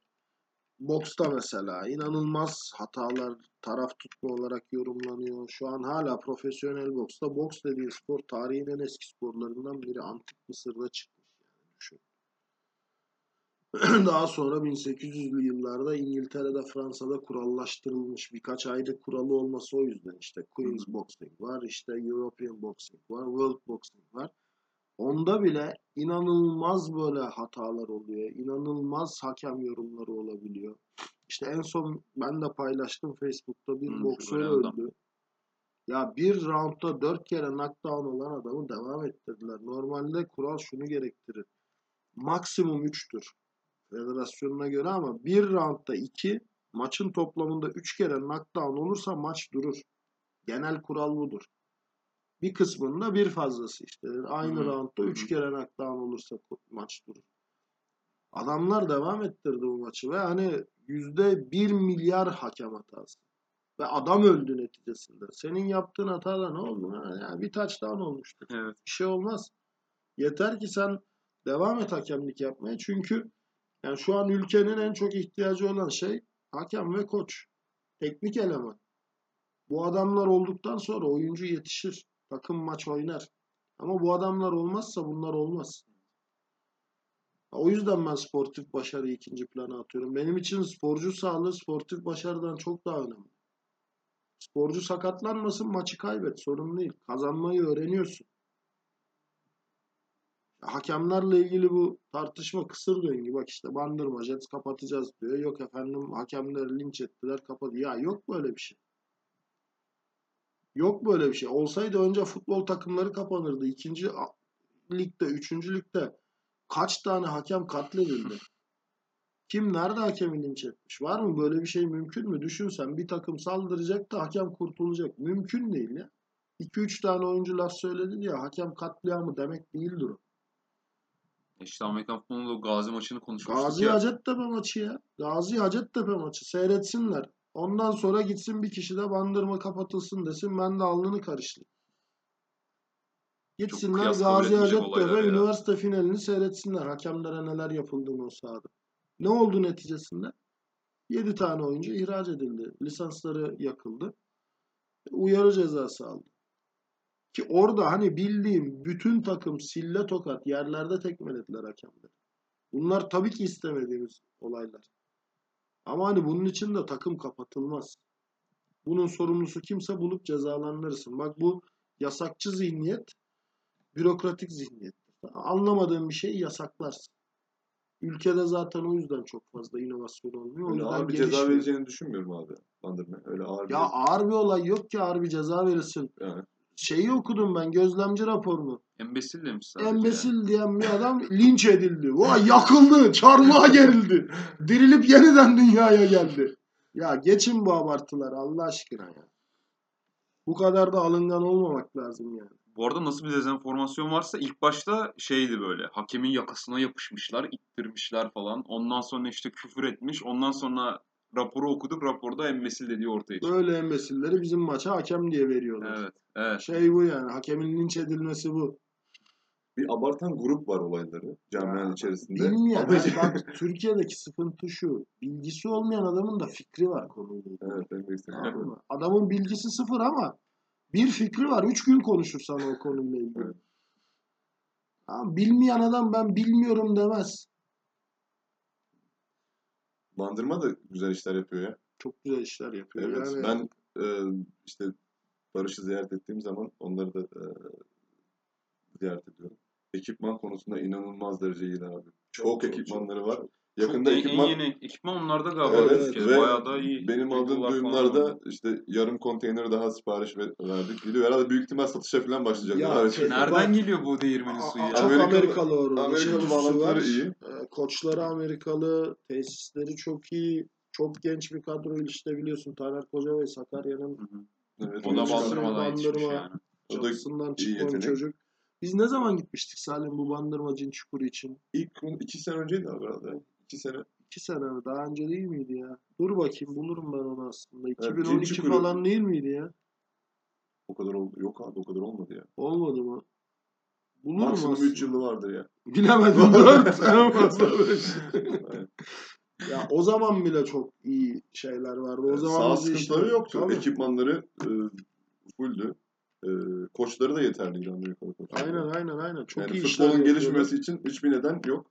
Boksta mesela inanılmaz hatalar taraf tutma olarak yorumlanıyor. Şu an hala profesyonel boksta boks dediği spor tarihin en eski sporlarından biri. Antik Mısır'da çıkmış yani düşün. Daha sonra 1800'lü yıllarda İngiltere'de, Fransa'da kurallaştırılmış. Birkaç aylık kuralı olması o yüzden işte Queen's Boxing var, işte European Boxing var, World Boxing var. Onda bile inanılmaz böyle hatalar oluyor. İnanılmaz hakem yorumları olabiliyor. İşte en son ben de paylaştım Facebook'ta bir Hı, boksör adam. öldü. Ya bir roundda dört kere knockdown olan adamı devam ettirdiler. Normalde kural şunu gerektirir. Maksimum 3'tür. Federasyonuna göre ama bir roundda 2 maçın toplamında 3 kere knockdown olursa maç durur. Genel kural budur. Bir kısmında bir fazlası işte. Aynı hı. roundda 3 kere knockdown olursa maç durur. Adamlar devam ettirdi bu maçı ve hani yüzde bir milyar hakem hatası. Ve adam öldü neticesinde. Senin yaptığın hatada ne oldu? Ha, yani bir touchdown olmuştu. Evet. Bir şey olmaz. Yeter ki sen devam et hakemlik yapmaya. Çünkü yani şu an ülkenin en çok ihtiyacı olan şey hakem ve koç. Teknik eleman. Bu adamlar olduktan sonra oyuncu yetişir. Takım maç oynar. Ama bu adamlar olmazsa bunlar olmaz. O yüzden ben sportif başarıyı ikinci plana atıyorum. Benim için sporcu sağlığı sportif başarıdan çok daha önemli. Sporcu sakatlanmasın maçı kaybet sorun değil. Kazanmayı öğreniyorsun. Hakemlerle ilgili bu tartışma kısır döngü. Bak işte Bandırma Jets kapatacağız diyor. Yok efendim hakemleri linç ettiler kapat. Ya yok böyle bir şey. Yok böyle bir şey. Olsaydı önce futbol takımları kapanırdı. İkinci ligde, üçüncü ligde kaç tane hakem katledildi? Kim nerede hakemi linç etmiş? Var mı böyle bir şey mümkün mü? Düşünsen bir takım saldıracak da hakem kurtulacak. Mümkün değil ya. 2-3 tane oyuncu laf söyledi diye hakem katliamı demek değildir o. İşte Amerikan futbolunda Gazi maçını konuşmuştuk Gazi ya. Hacettepe maçı ya. Gazi Hacettepe maçı. Seyretsinler. Ondan sonra gitsin bir kişi de bandırma kapatılsın desin. Ben de alnını karıştırayım. Gitsinler Gazi Hacettepe üniversite finalini seyretsinler. Hakemlere neler yapıldığını o sahada. Ne oldu neticesinde? 7 tane oyuncu ihraç edildi. Lisansları yakıldı. Uyarı cezası aldı. Ki orada hani bildiğim bütün takım sille tokat yerlerde tekmelediler hakemleri. Bunlar tabii ki istemediğimiz olaylar. Ama hani bunun için de takım kapatılmaz. Bunun sorumlusu kimse bulup cezalandırırsın. Bak bu yasakçı zihniyet, bürokratik zihniyettir. Anlamadığın bir şeyi yasaklarsın. Ülkede zaten o yüzden çok fazla inovasyon olmuyor. Öyle ağır bir ceza gelişmiyor. vereceğini düşünmüyorum abi. Bandırma. Öyle ağır bir Ya ağır bir olay yok ki ağır bir ceza verirsin. yani. Şeyi okudum ben gözlemci raporunu. Embesil demiş sadece. Embesil diyen bir adam linç edildi. Vay yakıldı, çarmıha gerildi. Dirilip yeniden dünyaya geldi. Ya geçin bu abartılar Allah aşkına ya. Bu kadar da alıngan olmamak lazım yani. Bu arada nasıl bir dezenformasyon varsa ilk başta şeydi böyle. Hakemin yakasına yapışmışlar, ittirmişler falan. Ondan sonra işte küfür etmiş. Ondan sonra raporu okuduk. Raporda embesil dediği ortaya çıktı. Böyle embesilleri bizim maça hakem diye veriyorlar. Evet. Evet. Şey bu yani hakemin linç edilmesi bu. Bir abartan grup var olayları camianın içerisinde. Bilmeyen, Ama- yani bak Türkiye'deki sıkıntı şu. Bilgisi olmayan adamın da fikri var konuyla ilgili. evet, en büyük sıkıntı. Adamın bilgisi sıfır ama bir fikri var. Üç gün konuşur sana o konuyla ilgili. Evet. Tamam, bilmeyen adam ben bilmiyorum demez. Bandırma da güzel işler yapıyor ya. Çok güzel işler yapıyor. Evet. Yani Ben e, işte Barış'ı ziyaret ettiğim zaman onları da e, ziyaret ediyorum. Ekipman konusunda inanılmaz derece iyiler abi. Çok, ekipmanları var. çok. Yakında Çok ekipman en yeni ekipman onlarda galiba Evet, Türkiye'de. ve Bayağı da iyi. benim aldığım falan duyumlarda var. işte yarım konteyner daha sipariş ver- verdik. Gidiyor herhalde büyük ihtimal satışa falan başlayacak. Ya, Abi. şey- Nereden Bak- geliyor bu değirmenin suyu ya? çok Amerikalı- Amerikalı, orada. Amerikalı bağlantıları iyi. Ee, Koçları Amerikalı, tesisleri çok iyi. Çok genç bir kadro işte biliyorsun Taner Koca ve Sakarya'nın Hı hı. Evet, O da bandırmadan yetişmiş yani. Çatısından yetenek. çocuk. Biz ne zaman gitmiştik Salim bu bandırma cin çukuru için? İlk iki sene önceydi abi herhalde. İki sene. İki sene mi? Daha önce değil miydi ya? Dur bakayım bulurum ben onu aslında. cin 2012 çukuru. falan değil miydi ya? O kadar oldu. Yok abi o kadar olmadı ya. Olmadı mı? Bulurum Maksimum aslında. 3 yılı vardır ya. Bilemedim 4 en fazla beş. Aynen. Ya o zaman bile çok iyi şeyler vardı. O zaman Sağ bizi sıkıntıları işte- yoktu. Tabii. Ekipmanları e, fulldü. E, koçları da yeterliydi Amerikalı koçlar. Aynen aynen aynen. Çok yani iyi işler futbolun yapıyorlar. gelişmesi için hiçbir neden yok.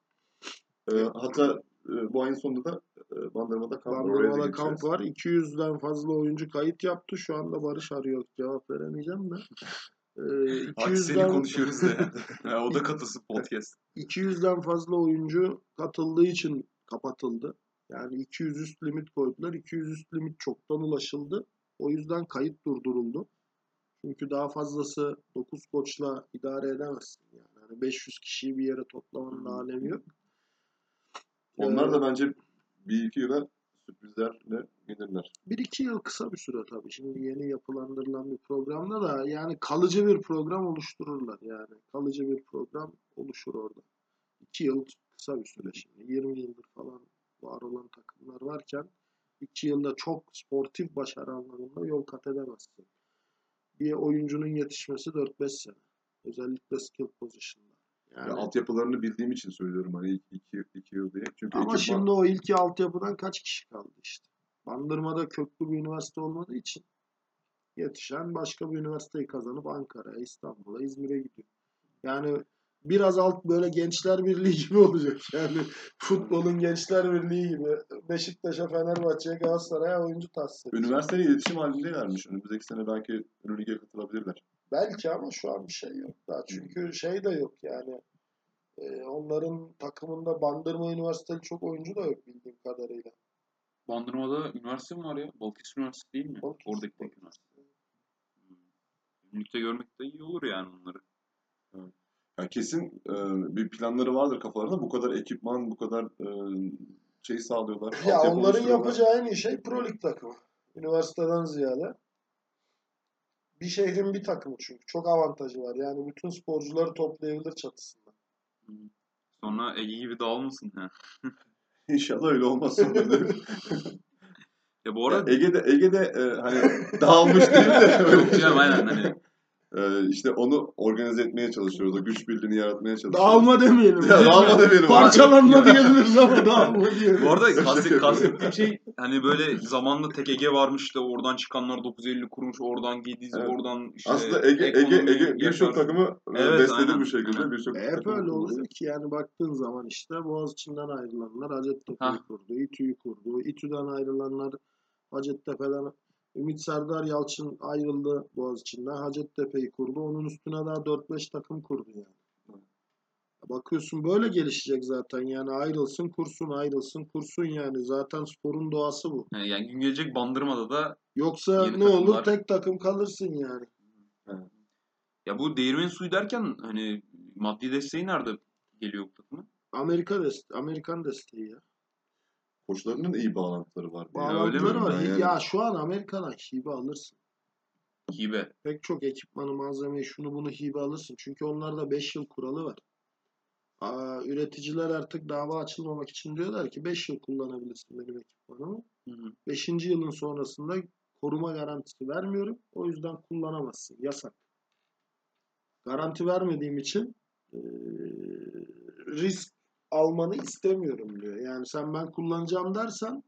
E, hatta e, bu ayın sonunda da e, Bandırma'da kamp var. Bandırma'da gideceğiz. kamp var. 200'den fazla oyuncu kayıt yaptı. Şu anda Barış arıyor. Cevap veremeyeceğim de. Ee, Hadi seni 200'den, konuşuyoruz da ya. Ya o da katılsın podcast. 200'den fazla oyuncu katıldığı için kapatıldı. Yani 200 üst limit koydular. 200 üst limit çoktan ulaşıldı. O yüzden kayıt durduruldu. Çünkü daha fazlası 9 koçla idare edemezsin. Yani hani 500 kişiyi bir yere toplamanın alemi yok. Onlar Ee, da bence bir iki yıla sürprizlerle gelirler. Bir iki yıl kısa bir süre tabii. Şimdi yeni yapılandırılan bir programda da yani kalıcı bir program oluştururlar yani. Kalıcı bir program oluşur orada. İki yıl kısa bir süre şimdi. 20 yıldır falan var olan takımlar varken iki yılda çok sportif başarı anlamında yol kat edemezsin. Bir oyuncunun yetişmesi 4-5 sene. Özellikle skill position'da. Yani, Ya, altyapılarını bildiğim için söylüyorum hani iki, iki, iki yıl diye. Çünkü ama şimdi o ilki altyapıdan kaç kişi kaldı işte. Bandırma'da köklü bir üniversite olmadığı için yetişen başka bir üniversiteyi kazanıp Ankara'ya, İstanbul'a, İzmir'e gidiyor. Yani biraz alt böyle gençler birliği gibi olacak. Yani futbolun gençler birliği gibi Beşiktaş'a, Fenerbahçe'ye, Galatasaray'a oyuncu tahsis edecek. Üniversiteyle iletişim halindelermiş. Önümüzdeki sene belki Euroleague'e katılabilirler. Belki ama şu an bir şey yok daha. Çünkü şey de yok yani. Ee, onların takımında Bandırma Üniversiteli çok oyuncu da yok bildiğim kadarıyla. Bandırma'da üniversite mi var ya? Balıkesir Üniversitesi değil mi? Balıkesir, Oradaki tek Balıkesir. üniversite. Hmm. Ünlükte görmek de iyi olur yani onları. Yani kesin e, bir planları vardır kafalarında. Bu kadar ekipman, bu kadar e, şey sağlıyorlar. Ya onların yapacağı en iyi şey Pro Lig takımı. Üniversiteden ziyade. Bir şehrin bir takımı çünkü. Çok avantajı var. Yani bütün sporcuları toplayabilir çatısında. Sonra Ege gibi dağılmasın. Ha. İnşallah öyle olmaz. Ya bu arada Ege'de Ege'de e, hani dağılmış değil de Yok canım aynen hani e, işte onu organize etmeye çalışıyoruz. O güç birliğini yaratmaya çalışıyoruz. Dağılma demeyelim. Ya, dağılma demeyelim. Parçalanma diyebiliriz ama dağılma diyelim. bu arada kastet, kastettiğim şey hani böyle zamanında tek Ege varmış da oradan çıkanlar 950 kurmuş oradan Gediz Evet. oradan işte Aslında Ege Ege Ege birçok takımı e, Evet, besledi aynen. bu şekilde. Birçok Hep takımı öyle oluyor ki yani baktığın zaman işte Boğaziçi'nden ayrılanlar Hacettepe'yi kurdu, İTÜ'yü kurdu. İTÜ'den ayrılanlar Hacettepe'den Ümit Serdar Yalçın ayrıldı Boğaziçi'nden Hacettepe'yi kurdu. Onun üstüne daha 4-5 takım kurdu yani. Bakıyorsun böyle gelişecek zaten yani ayrılsın kursun ayrılsın kursun yani zaten sporun doğası bu. Yani, yani gün gelecek Bandırma'da da Yoksa ne olur takımlar- tek takım kalırsın yani. ya bu değirmen suyu derken hani maddi desteği nerede geliyor bu takımın? Amerika dest Amerikan desteği ya. Koçlarının iyi bağlantıları var. Bağlantıları var. Yani- Ya şu an Amerika'dan hibe alırsın. Hibe. Pek çok ekipmanı, malzemeyi, şunu bunu hibe alırsın. Çünkü onlarda 5 yıl kuralı var. Aa, üreticiler artık dava açılmamak için diyorlar ki 5 yıl kullanabilirsin benim ekipmanımı. Hı hı. 5. yılın sonrasında koruma garantisi vermiyorum. O yüzden kullanamazsın. Yasak. Garanti vermediğim için eee, risk almanı istemiyorum diyor. Yani sen ben kullanacağım dersen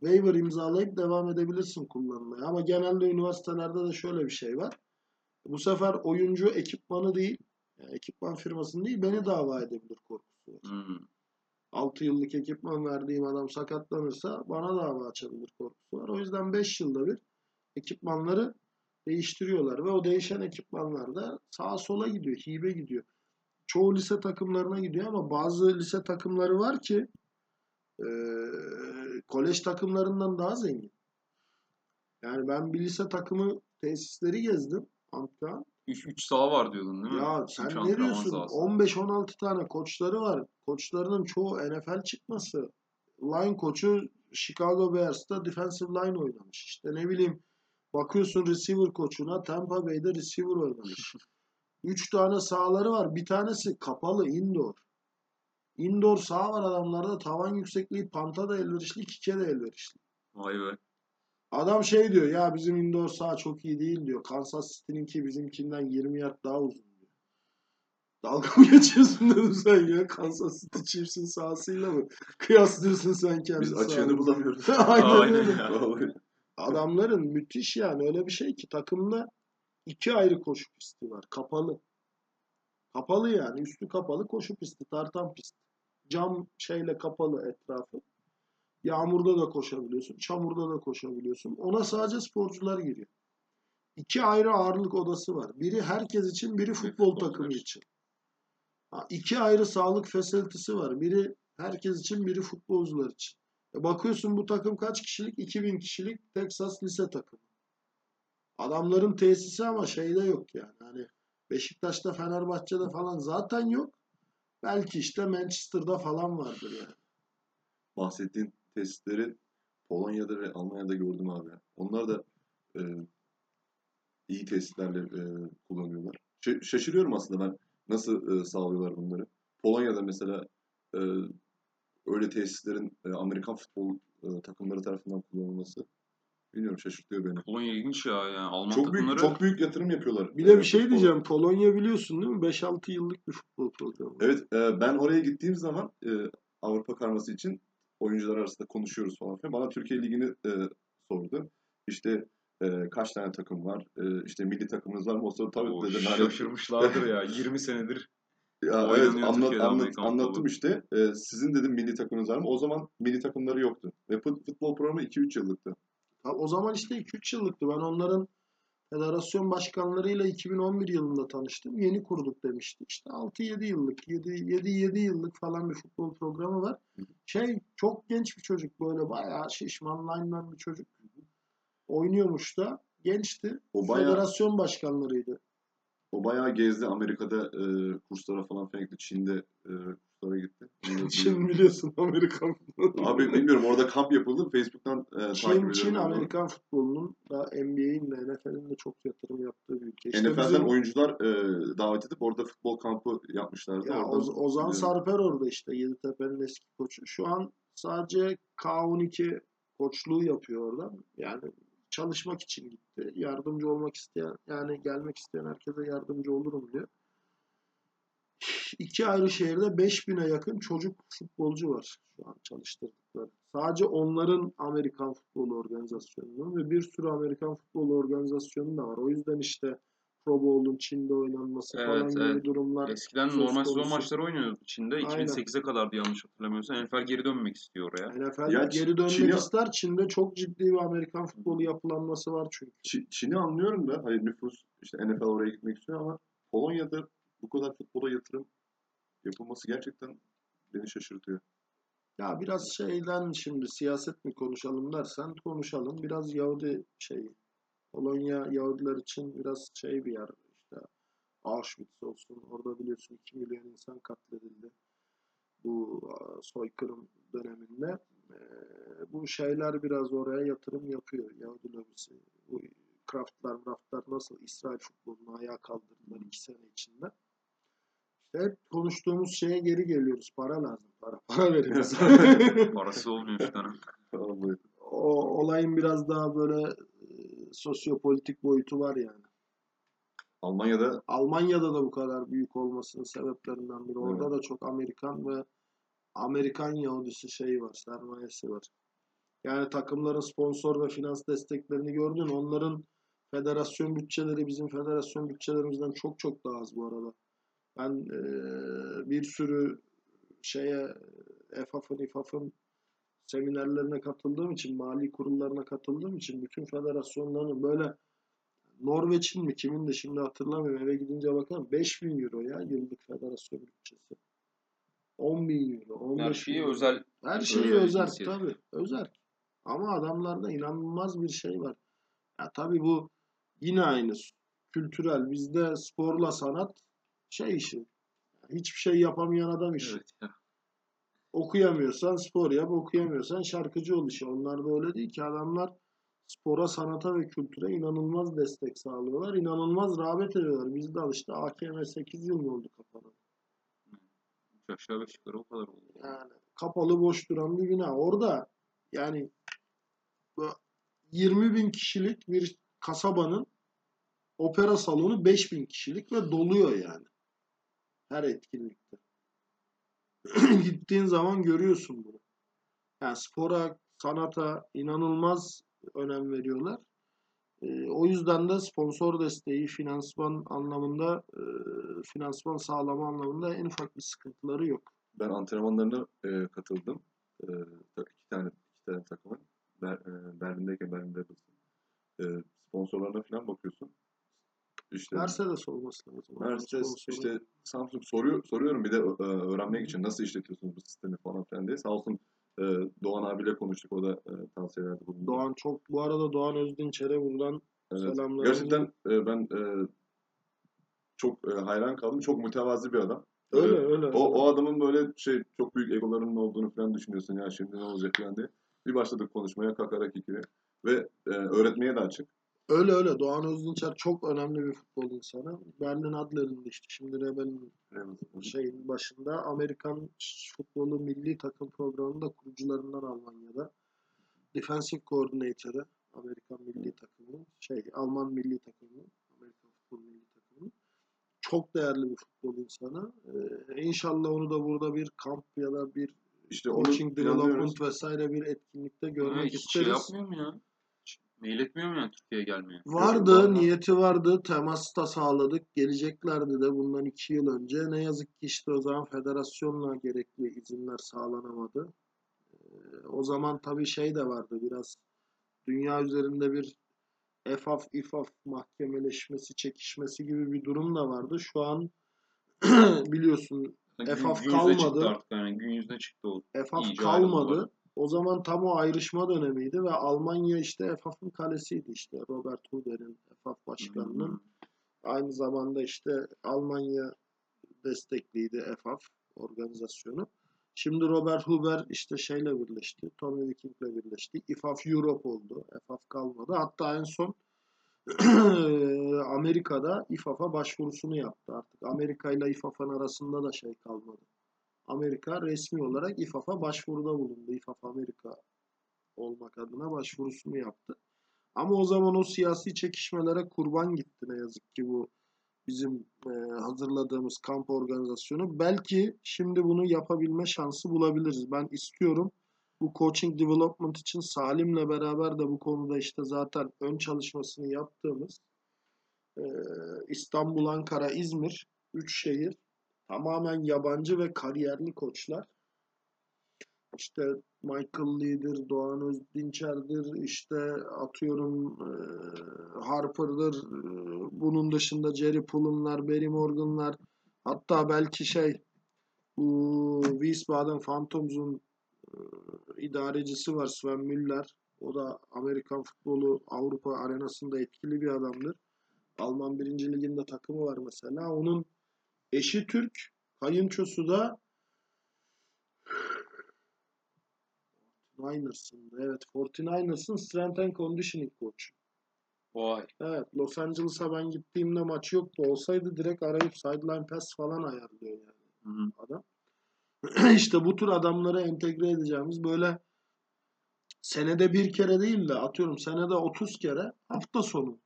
waiver imzalayıp devam edebilirsin kullanmaya. Ama genelde üniversitelerde de şöyle bir şey var. Bu sefer oyuncu ekipmanı değil, yani ekipman firmasını değil beni dava edebilir korkusu var. Hmm. 6 yıllık ekipman verdiğim adam sakatlanırsa bana dava açabilir korkusu var. O yüzden 5 yılda bir ekipmanları değiştiriyorlar ve o değişen ekipmanlar da sağa sola gidiyor, hibe gidiyor. Çoğu lise takımlarına gidiyor ama bazı lise takımları var ki eee kolej takımlarından daha zengin. Yani ben bir lise takımı tesisleri gezdim. Antkan. 3 3 saha var diyordun değil mi? Ya Üç sen antrenman ne diyorsun? sahası. 15-16 tane koçları var. Koçlarının çoğu NFL çıkması. Line koçu Chicago Bears'ta defensive line oynamış. İşte ne bileyim bakıyorsun receiver koçuna Tampa Bay'de receiver oynamış. 3 tane sahaları var. Bir tanesi kapalı indoor. Indoor saha var adamlarda. Tavan yüksekliği panta da elverişli, kike de elverişli. Vay be. Adam şey diyor ya bizim indoor saha çok iyi değil diyor. Kansas City'ninki bizimkinden 20 yard daha uzun diyor. Dalga mı geçiyorsun dedim sen ya. Kansas City Chiefs'in sahasıyla mı? Kıyaslıyorsun sen kendi Biz açığını bulamıyoruz. Aynen Aynen öyle. Adamların müthiş yani öyle bir şey ki takımda iki ayrı koşu pisti var. Kapalı. Kapalı yani. Üstü kapalı koşu pisti. Tartan pist. Cam şeyle kapalı etrafı. Yağmurda da koşabiliyorsun. Çamurda da koşabiliyorsun. Ona sadece sporcular giriyor. İki ayrı ağırlık odası var. Biri herkes için, biri futbol takımı için. Ha, iki ayrı sağlık fasilitesi var. Biri herkes için, biri futbolcular için. E bakıyorsun bu takım kaç kişilik? 2000 kişilik Texas lise takımı. Adamların tesisi ama şeyde yok yani. Hani Beşiktaş'ta, Fenerbahçe'de falan zaten yok. Belki işte Manchester'da falan vardır yani. Bahsettiğin tesisleri Polonya'da ve Almanya'da gördüm abi. Onlar da e, iyi tesislerle e, kullanıyorlar. Ş- şaşırıyorum aslında ben nasıl e, sağlıyorlar bunları. Polonya'da mesela e, öyle tesislerin e, Amerikan futbol e, takımları tarafından kullanılması bilmiyorum şaşırtıyor beni. Polonya ilginç ya. Yani Alman Çok büyük takımları çok büyük yatırım yapıyorlar. Bir de bir şey diyeceğim. Polonya biliyorsun değil mi? 5-6 yıllık bir futbol programı. Evet, e, ben oraya gittiğim zaman e, Avrupa karması için oyuncular arasında konuşuyoruz falan filan. Bana Türkiye Ligi'ni e, sordu. İşte e, kaç tane takım var? E, işte milli takımınız var mı? O sırada tabii O dedim. şaşırmışlardır ya. 20 senedir Ya evet anlat, anlat, anlattım işte. E, sizin dedim milli takımınız var mı? O zaman milli takımları yoktu. Ve fut- futbol programı 2-3 yıllıktı. Ha, o zaman işte 2-3 yıllıktı. Ben onların federasyon başkanlarıyla 2011 yılında tanıştım. Yeni kurduk demişti. İşte 6-7 yıllık, 7-7 yıllık falan bir futbol programı var. Şey çok genç bir çocuk böyle bayağı şişman lineman bir çocuk. Oynuyormuş da gençti. O bayağı- Federasyon başkanlarıydı. O bayağı gezdi. Amerika'da e, kurslara falan gitti. Çin'de e, kurslara gitti. Çin biliyorsun Amerikan futbolu. Abi bilmiyorum orada kamp yapıldı. Facebook'tan e, takip Çin, ediyorum. Çin. Amerikan futbolunun da NBA'in de NFL'in de çok yatırım yaptığı bir ülke. İşte NFL'den bizim- oyuncular e, davet edip orada futbol kampı yapmışlardı. Ya Oradan Oz- Ozan biliyorum. Sarper orada işte Yeditepe'nin eski koçu. Şu an sadece K12 koçluğu yapıyor orada. Yani çalışmak için gitti. Yardımcı olmak isteyen yani gelmek isteyen herkese yardımcı olurum diyor. İki ayrı şehirde 5000'e yakın çocuk futbolcu var şu an çalıştırdıkları. Sadece onların Amerikan futbolu organizasyonunun ve bir sürü Amerikan futbolu organizasyonu da var. O yüzden işte Pro Bowl'un Çin'de oynanması Evet, falan gibi evet. durumlar eskiden normal sezon maçları oynuyordu Çin'de. Aynen. 2008'e kadardı yanlış hatırlamıyorsam. NFL geri dönmek istiyor oraya. NFL Ya geri dönmek Çin'i- ister. Çin'de çok ciddi bir Amerikan futbolu yapılanması var çünkü. Çi- Çin'i anlıyorum da hani nüfus işte NFL oraya gitmek istiyor ama Polonya'da bu kadar futbola yatırım yapılması gerçekten beni şaşırtıyor. Ya biraz şeyden şimdi siyaset mi konuşalım dersen konuşalım. Biraz Yahudi şeyi. Polonya Yahudiler için biraz şey bir yer. İşte Auschwitz olsun. Orada biliyorsun 2 milyon insan katledildi. Bu soykırım döneminde. Ee, bu şeyler biraz oraya yatırım yapıyor. Yahudi lobisi. Bu Kraftlar, Kraftlar nasıl İsrail futbolunu ayağa kaldırdılar 2 sene içinde. Hep konuştuğumuz şeye geri geliyoruz. Para lazım. Para. Para veririz. Parası olmuyor işte. Vallahi. o olayın biraz daha böyle e, sosyopolitik boyutu var yani. Almanya'da Almanya'da da bu kadar büyük olmasının sebeplerinden biri. Orada da çok Amerikan ve Amerikan Yahudisi şeyi var, sermayesi var. Yani takımların sponsor ve finans desteklerini gördün. Onların federasyon bütçeleri bizim federasyon bütçelerimizden çok çok daha az bu arada. Ben eee, bir sürü şeye EFAF'ın, İFAF'ın seminerlerine katıldığım için, mali kurullarına katıldığım için bütün federasyonların böyle Norveç'in mi kimin de şimdi hatırlamıyorum eve gidince bakarım 5000 euro ya yıllık federasyon bütçesi. 10 bin euro, 15 Her şeyi euro. özel Her şeyi özel özel cinsiyet. tabii. Özel. Ama adamlarda inanılmaz bir şey var. Ya tabii bu yine aynı kültürel. Bizde sporla sanat şey işi. Hiçbir şey yapamayan adam işi. Evet ya. Okuyamıyorsan spor yap, okuyamıyorsan şarkıcı ol işi. Onlar da öyle değil ki adamlar spora, sanata ve kültüre inanılmaz destek sağlıyorlar. İnanılmaz rağbet ediyorlar. Bizde al işte AKM 8 yıl oldu kapalı? Üç aşağı beş yukarı o kadar oldu. Yani kapalı boş duran bir bina. Orada yani bu 20 bin kişilik bir kasabanın opera salonu 5 bin kişilik ve doluyor yani. Her etkinlikte. Gittiğin zaman görüyorsun bunu. Yani spora, sanata inanılmaz önem veriyorlar. Ee, o yüzden de sponsor desteği, finansman anlamında, e, finansman sağlama anlamında en ufak bir sıkıntıları yok. Ben antrenmanlarına e, katıldım. E, iki tane iki tane takımın. Ber, e, Berlin'deyken Berlin Rebels'ın. E, sponsorlarına falan bakıyorsun. İşte Mercedes olması lazım. Mercedes, işte Samsung soruyor, soruyorum bir de e, öğrenmek için nasıl işletiyorsunuz bu sistemi falan filan diye. Sağ olsun e, Doğan abiyle konuştuk. O da e, tavsiyelerde bulundu. Doğan çok, bu arada Doğan Özdinçer'e buradan Evet. selamlarımı- Gerçekten ben çok hayran kaldım. Çok mütevazi bir adam. öyle öyle. O, o adamın böyle şey çok büyük egolarının olduğunu falan düşünüyorsun ya şimdi ne olacak falan diye. Bir başladık konuşmaya kakarak ikili. Ve öğretmeye de açık. Öyle öyle. Doğan Özdinçer çok önemli bir futbol insanı. Berlin Adler'in işte şimdi Rebel'in şeyin başında Amerikan futbolu milli takım programının da kurucularından Almanya'da. Defensive Coordinator'ı Amerikan milli takımının şey Alman milli takımının Amerikan futbol milli takımının çok değerli bir futbol insanı. Ee, inşallah onu da burada bir kamp ya da bir İşte coaching development vesaire bir etkinlikte görmek hiç şey isteriz. yapmıyor mu ya? Mail etmiyor mu yani Türkiye'ye gelmeye? Vardı, Vallahi. niyeti vardı, temas da sağladık. Geleceklerdi de bundan iki yıl önce. Ne yazık ki işte o zaman federasyonla gerekli izinler sağlanamadı. Ee, o zaman tabii şey de vardı biraz dünya üzerinde bir EFAF, İFAF mahkemeleşmesi, çekişmesi gibi bir durum da vardı. Şu an biliyorsun EFAF gün yüzüne çıktı kalmadı. artık yani gün yüzüne çıktı o. EFAF kalmadı. ayrıldılar. O zaman tam o ayrışma dönemiydi ve Almanya işte EFAF'ın kalesiydi işte. Robert Huber'in EFAF başkanının. Hmm. Aynı zamanda işte Almanya destekliydi EFAF organizasyonu. Şimdi Robert Huber işte şeyle birleşti. Tommy Viking'le birleşti. İFAF Europe oldu. EFAF kalmadı. Hatta en son Amerika'da İFAF'a başvurusunu yaptı. Artık Amerika ile İFAF'ın arasında da şey kalmadı. Amerika resmi olarak İFAF'a başvuruda bulundu. İFAF Amerika olmak adına başvurusunu yaptı. Ama o zaman o siyasi çekişmelere kurban gitti ne yazık ki bu bizim e, hazırladığımız kamp organizasyonu. Belki şimdi bunu yapabilme şansı bulabiliriz. Ben istiyorum. Bu coaching development için Salim'le beraber de bu konuda işte zaten ön çalışmasını yaptığımız e, İstanbul, Ankara, İzmir, üç şehir tamamen yabancı ve kariyerli koçlar. İşte Michael Lee'dir, Doğan Özdinçer'dir, işte atıyorum e, Harper'dır, e, bunun dışında Jerry Pullen'lar, Barry Morgan'lar, hatta belki şey bu Wiesbaden Phantoms'un e, idarecisi var Sven Müller. O da Amerikan futbolu Avrupa arenasında etkili bir adamdır. Alman birinci liginde takımı var mesela. Onun eşi Türk, kayınçosu da Niners'ın. Evet, 49ers'ın Strength and Conditioning Coach. Vay. Evet, Los Angeles'a ben gittiğimde maç yoktu. Olsaydı direkt arayıp sideline pass falan ayarlıyor yani Hı hı. adam. işte bu tür adamları entegre edeceğimiz böyle senede bir kere değil de atıyorum senede 30 kere hafta sonu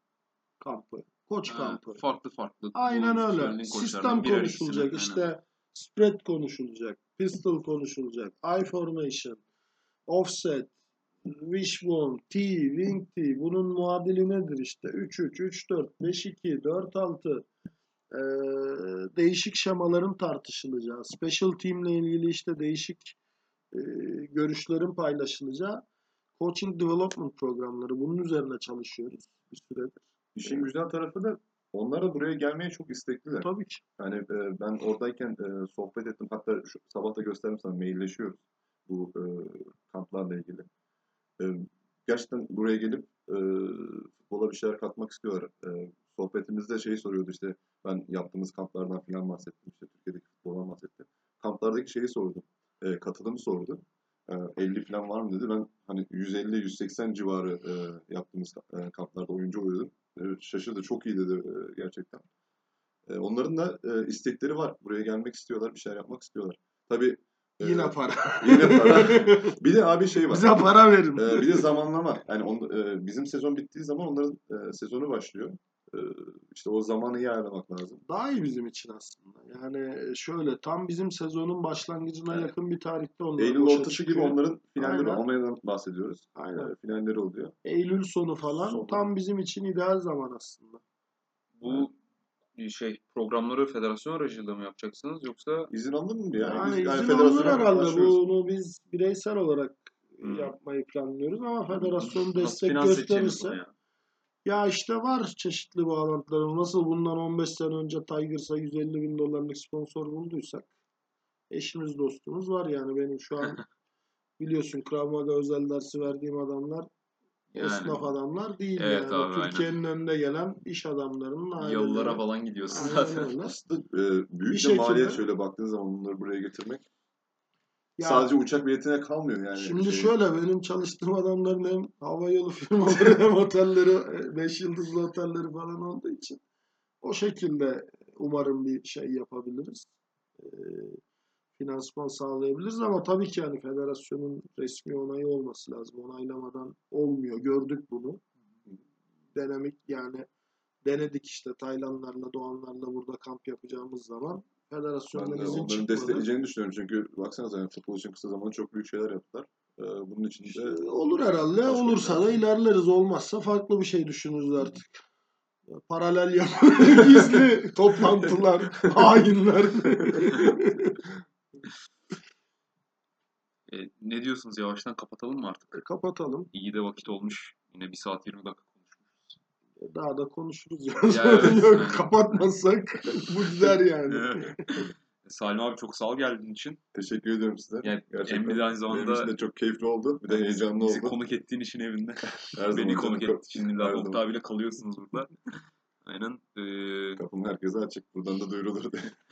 kampı, koç Ha, kampı. farklı farklı. Aynen öyle. Sistem konuşulacak. aynen. işte spread konuşulacak. Pistol konuşulacak. I formation. Offset. Wishbone. T. Wing T. Bunun muadili nedir işte? 3-3, 3-4, 5-2, 4-6. Ee, değişik şemaların tartışılacağı. Special team ile ilgili işte değişik e, görüşlerin paylaşılacağı coaching development programları. Bunun üzerine çalışıyoruz bir süredir. İşin güzel tarafı da onlar da buraya gelmeye çok istekliler. Tabii ki. Yani e, ben oradayken e, sohbet ettim. Hatta şu, sabah da gösterdim sana mailleşiyoruz bu e, kamplarla ilgili. E, gerçekten buraya gelip e, futbola bir şeyler katmak istiyorlar. E, sohbetimizde şeyi soruyordu işte ben yaptığımız kamplardan falan bahsettim. işte Türkiye'deki futboldan bahsettim. Kamplardaki şeyi sordum. E, katılımı sordu. E, 50 falan var mı dedi. Ben hani 150-180 civarı e, yaptığımız e, kamplarda oyuncu oluyordum. E, şaşırdı. Çok iyi dedi e, gerçekten. E, onların da e, istekleri var. Buraya gelmek istiyorlar, bir şeyler yapmak istiyorlar. Tabii Yine para. Yine para. bir de abi şey var. Bize para verin. Bir de zamanlama. Yani on, e, bizim sezon bittiği zaman onların e, sezonu başlıyor. E, e, işte o zamanı iyi ayarlamak lazım. Daha iyi bizim için aslında. Yani şöyle tam bizim sezonun başlangıcına Evet. yakın bir tarihte onlar Eylül ortası gibi onların finalleri, Aynen. Almanya'dan bahsediyoruz. Aynen. E, finalleri oluyor. Eylül sonu falan Sonu. tam bizim için ideal zaman aslında. Bu şey programları federasyon aracılığıyla mı yapacaksınız yoksa İzin alınır mı ya? Yani, Biz- yani izin alınır herhalde. Bunu biz bireysel olarak Hmm. yapmayı planlıyoruz ama federasyon nasıl destek gösterirse bunu ya? işte var çeşitli bağlantılarım. Nasıl bundan 15 sene önce Tigers'a 150 bin dolarlık sponsor bulduysak eşimiz dostumuz var yani benim şu an biliyorsun Krav Maga özel dersi verdiğim adamlar Yani. esnaf adamlar değil Evet yani. abi, aynen. Türkiye'nin önünde gelen iş adamlarının aileleri. Yalılara falan gidiyorsun Aynen zaten. öyle. Aslında e, büyük Bir de şekilde- maliyet şöyle baktığın zaman bunları buraya getirmek. Ya- Sadece uçak biletine kalmıyor yani. Şimdi Şey, şöyle benim çalıştığım adamların hem havayolu firmaları hem otelleri 5 yıldızlı otelleri falan olduğu için o şekilde umarım bir şey yapabiliriz. Ee, finansman sağlayabiliriz ama tabii ki yani federasyonun resmi onayı olması lazım. Onaylamadan olmuyor. Gördük bunu. Denemek yani denedik işte Taylandlarla, Doğanlarla burada kamp yapacağımız zaman federasyondan de izin onların çıkmadı. destekleyeceğini düşünüyorum. Çünkü baksanıza yani futbol için kısa zamanda çok büyük şeyler yaptılar. Ee, bunun için de İşte olur herhalde. Başka Olursa da ilerleriz. Olmazsa farklı bir şey düşünürüz artık. Paralel yap, gizli toplantılar, hainler. E, ne diyorsunuz yavaştan kapatalım mı artık? Kapatalım. İyi de vakit olmuş. Yine 1 saat 20 dakika. Daha da konuşuruz ya. Evet, Yok, aynen. kapatmazsak bu gider yani. Salim abi çok sağ ol geldiğin için. teşekkür ediyorum size. Yani Gerçekten Emre de aynı Benim zamanda için de çok keyifli oldu. Bir de heyecanlı bizi oldu. konuk ettiğin için evinde. Her Beni zaman konuk ettiğin için. zaman. abiyle kalıyorsunuz burada. Aynen. Ee, Kapım herkese açık. Buradan da duyurulur.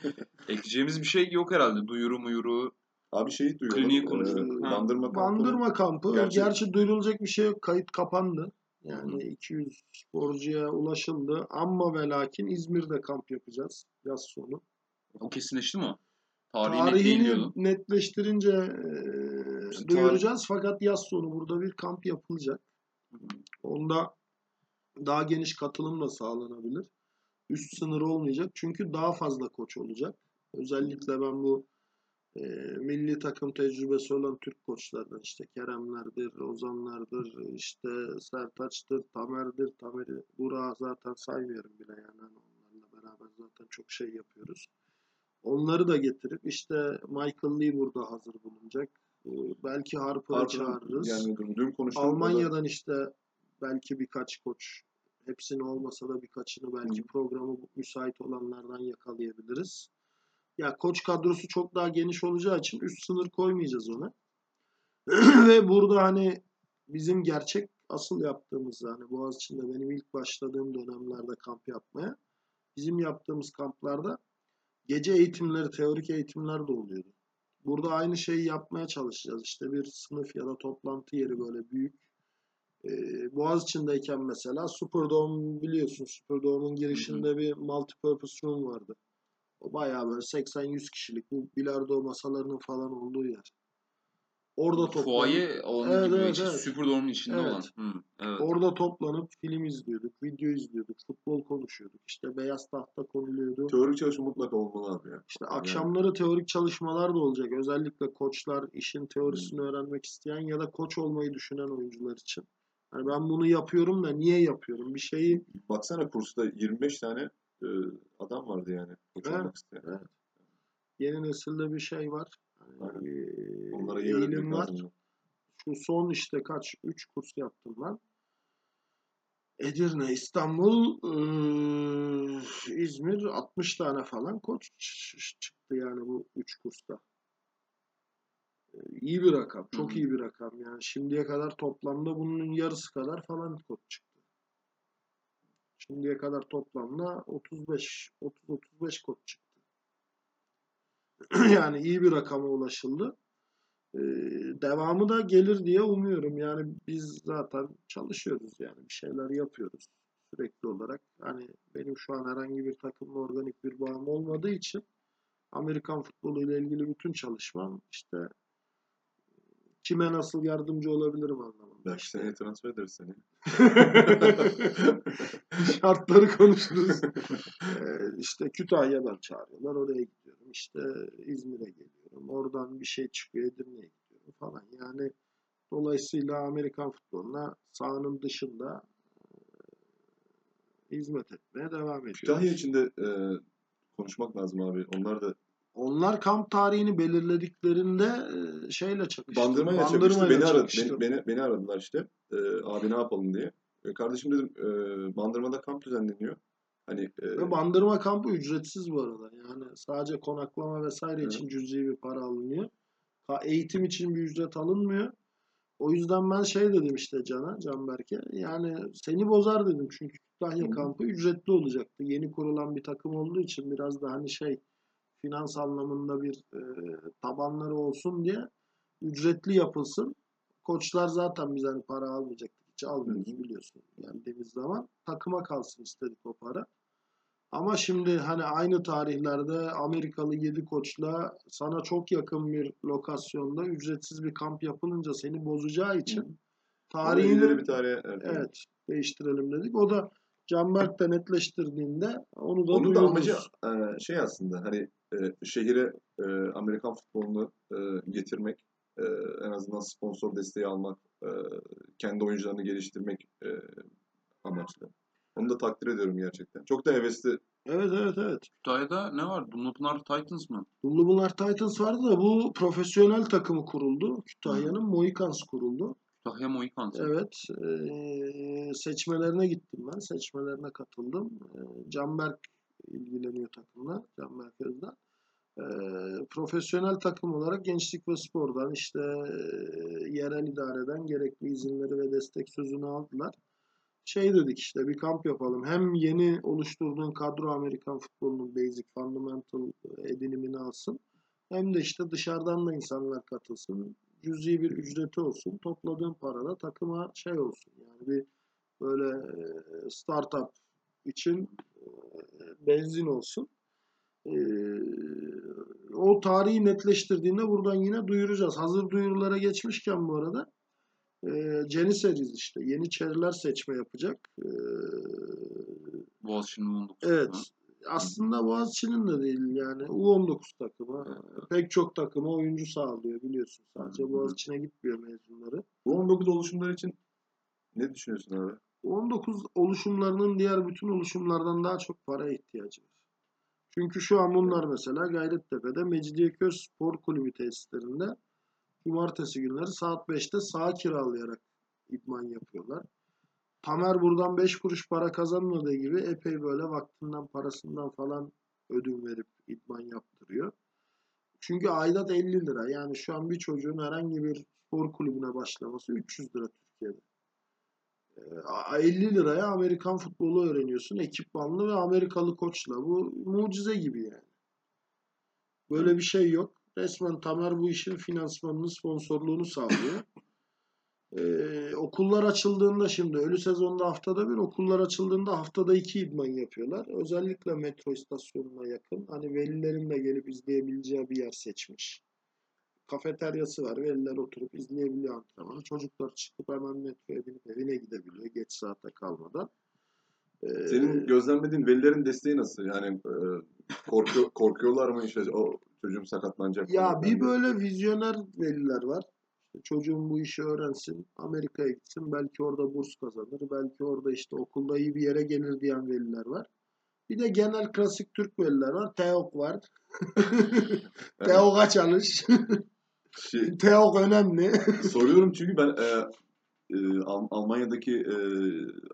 ekleyeceğimiz bir şey yok herhalde. Duyuru muyuru. Abi şeyi duyuralım. Kliniği konuştuk. Ee, bandırma kampı. Bandırma kampı. Gerçi- Gerçi, duyurulacak bir şey yok. Kayıt kapandı. Yani Hı hı. 200 sporcuya ulaşıldı. Ama ve lakin İzmir'de kamp yapacağız yaz sonu. O kesinleşti mi? Tarihi Tarihini netleştirince İşte duyuracağız. Fakat yaz sonu burada bir kamp yapılacak. Onda daha geniş katılım da sağlanabilir. Üst sınır olmayacak. Çünkü daha fazla koç olacak. Özellikle ben bu eee, milli takım tecrübesi olan Türk koçlardan işte Keremlerdir, Ozanlardır, işte Sertaç'tır, Tamer'dir. Tamer'i Burak'ı zaten saymıyorum bile yani. Hani onlarla beraber zaten çok şey yapıyoruz. Onları da getirip işte Michael Lee burada hazır bulunacak. Ee, Belki Harper'ı Harper'ın çağırırız. Yani dün- Almanya'dan işte belki birkaç koç hepsini olmasa da birkaçını belki Hı. programı müsait olanlardan yakalayabiliriz. Ya koç kadrosu çok daha geniş olacağı için üst sınır koymayacağız ona. Ve burada hani bizim gerçek asıl yaptığımız yani Boğaziçi'nde benim ilk başladığım dönemlerde kamp yapmaya bizim yaptığımız kamplarda gece eğitimleri, teorik eğitimler de oluyordu. Burada aynı şeyi yapmaya çalışacağız. İşte bir sınıf ya da toplantı yeri böyle büyük. Ee, Boğaziçi'ndeyken mesela Superdome biliyorsun Superdome'un girişinde bir multipurpose room vardı. Bayağı böyle 80-100 kişilik bu bilardo masalarının falan olduğu yer. Orada toplanıp Fuaye alanı Evet, gibi evet, evet. Superdome'un içinde Evet. olan. Hı, evet. orada toplanıp film izliyorduk, video izliyorduk, futbol konuşuyorduk. İşte beyaz tahta konuluyordu. Teorik çalışma mutlaka olmalı abi ya. İşte Yani- akşamları teorik çalışmalar da olacak. Özellikle koçlar işin teorisini öğrenmek isteyen ya da koç olmayı düşünen oyuncular için. Yani ben bunu yapıyorum da niye yapıyorum? Bir şeyi Baksana kursta 25 tane adam vardı yani. Koç Evet. olmak isteyen. yeni nesilde bir şey var. Yani bir Onlara eğilim var. lazım. Şu son işte kaç? 3 kurs yaptım ben. Edirne, İstanbul, eee, İzmir 60 tane falan koç çıktı yani bu 3 kursta. Eee, İyi bir rakam. Çok Hı hı. iyi bir rakam yani. Şimdiye kadar toplamda bunun yarısı kadar falan koç çıktı. Şimdiye kadar toplamda 35 30-35 koç çıktı. Yani iyi bir rakama ulaşıldı. Ee, devamı da gelir diye umuyorum. Yani biz zaten çalışıyoruz yani bir şeyler yapıyoruz sürekli olarak. Hani benim şu an herhangi bir takımla organik bir bağım olmadığı için Amerikan futbolu ile ilgili bütün çalışmam işte kime nasıl yardımcı olabilirim anlamında. Belki seneye transfer ederiz seni. Şartları konuşuruz. Ee, işte Kütahya'dan çağırıyorlar. Oraya gidiyorum. İşte İzmir'e geliyorum. Oradan bir şey çıkıyor. Edirne'ye gidiyorum falan. Yani dolayısıyla Amerikan futboluna sahanın dışında e, hizmet etmeye devam ediyoruz. Kütahya için de e, konuşmak lazım abi. Onlar da Onlar kamp tarihini belirlediklerinde e, şeyle çakıştı. Bandırmayla çakıştı. Bandırmayla Beni, aradı, çakıştı. beni, beni, beni aradılar işte. E, abi ne yapalım diye. E, kardeşim dedim e, Bandırma'da kamp düzenleniyor. Hani e, Ve bandırma kampı ücretsiz bu arada. Yani sadece konaklama vesaire Evet. için cüzi bir para alınıyor. Ha, eğitim için bir ücret alınmıyor. O yüzden ben şey dedim işte Can'a, Canberk'e. Yani seni bozar dedim çünkü Kütahya kampı ücretli olacaktı. Yeni kurulan bir takım olduğu için biraz da hani şey finans anlamında bir e, tabanları olsun diye ücretli yapılsın. Koçlar zaten biz hani para almayacaktık. Hiç almıyoruz biliyorsun geldiğimiz zaman. Takıma kalsın istedik o para. Ama şimdi hani aynı tarihlerde Amerikalı 7 koçla sana çok yakın bir lokasyonda ücretsiz bir kamp yapılınca seni bozacağı için tarihini bir tarihe evet değiştirelim dedik. O da Canberk de netleştirdiğinde onu da Onun da amacı e, şey aslında hani e, şehire e, Amerikan futbolunu e, getirmek, e, en azından sponsor desteği almak, e, kendi oyuncularını geliştirmek e, amaçlı. Onu da takdir ediyorum gerçekten. Çok da hevesli. Evet evet evet. Kütahya'da ne var? Dumlupınar Titans mı? Dumlupınar Titans vardı da bu profesyonel takımı kuruldu. Kütahya'nın Mohicans kuruldu. Kütahya Mohicans. Evet. eee, seçmelerine gittim ben. Seçmelerine katıldım. Eee, Canberk ilgileniyor takımla. Canberk Özden. Eee, profesyonel takım olarak gençlik ve spordan işte eee, yerel idareden gerekli izinleri ve destek sözünü aldılar. Şey dedik işte bir kamp yapalım. Hem yeni oluşturduğun kadro Amerikan futbolunun basic fundamental edinimini alsın. Hem de işte dışarıdan da insanlar katılsın. Cüzi bir ücreti olsun. Topladığın para da takıma şey olsun. Yani bir böyle e, startup için e, benzin olsun. E, o tarihi netleştirdiğinde buradan yine duyuracağız. Hazır duyurulara geçmişken bu arada e, Ceniseriz işte. Yeniçeriler seçme yapacak. Boğaziçi'nin 19. Evet. Aslında Boğaziçi'nin de değil yani U19 takımı. Pek çok takıma oyuncu sağlıyor biliyorsun. Sadece. Boğaziçi'ne gitmiyor mezunları. Bu 19 oluşumlar için ne düşünüyorsun abi? U19 oluşumlarının diğer bütün oluşumlardan daha çok para ihtiyacı var. Çünkü şu an bunlar mesela Gayrettepe'de Mecidiyeköy Spor Kulübü tesislerinde cumartesi günleri saat 5'te saha kiralayarak idman yapıyorlar. Tamer buradan 5 kuruş para kazanmadığı gibi epey böyle vaktinden parasından falan ödün verip idman yaptırıyor. Çünkü aidat 50 lira. Yani şu an bir çocuğun herhangi bir spor kulübüne başlaması 300 lira Türkiye'de. Ee, 50 liraya Amerikan futbolu öğreniyorsun. Ekipmanlı ve Amerikalı koçla. Bu mucize gibi yani. Böyle bir şey yok. Resmen Tamer bu işin finansmanını, sponsorluğunu sağlıyor. Ee, okullar açıldığında şimdi ölü sezonda haftada bir, okullar açıldığında haftada iki idman yapıyorlar. Özellikle metro istasyonuna yakın. Hani velilerin de gelip izleyebileceği bir yer seçmiş. Kafeteryası var. Veliler oturup izleyebiliyor antrenmanı. Çocuklar çıkıp hemen metroya binip evine gidebiliyor geç saate kalmadan. Ee, Senin gözlemlediğin velilerin desteği nasıl? Yani e, korkuyor, korkuyorlar mı işte o çocuğum sakatlanacak Ya bir böyle vizyoner veliler var. İşte çocuğum bu işi öğrensin, Amerika'ya gitsin, belki orada burs kazanır, belki orada işte okulda iyi bir yere gelir diyen veliler var. Bir de genel klasik Türk veliler var. Teok var. Teok'a çalış. Şey, Teok önemli. soruyorum çünkü ben e, e, Al- Almanya'daki e,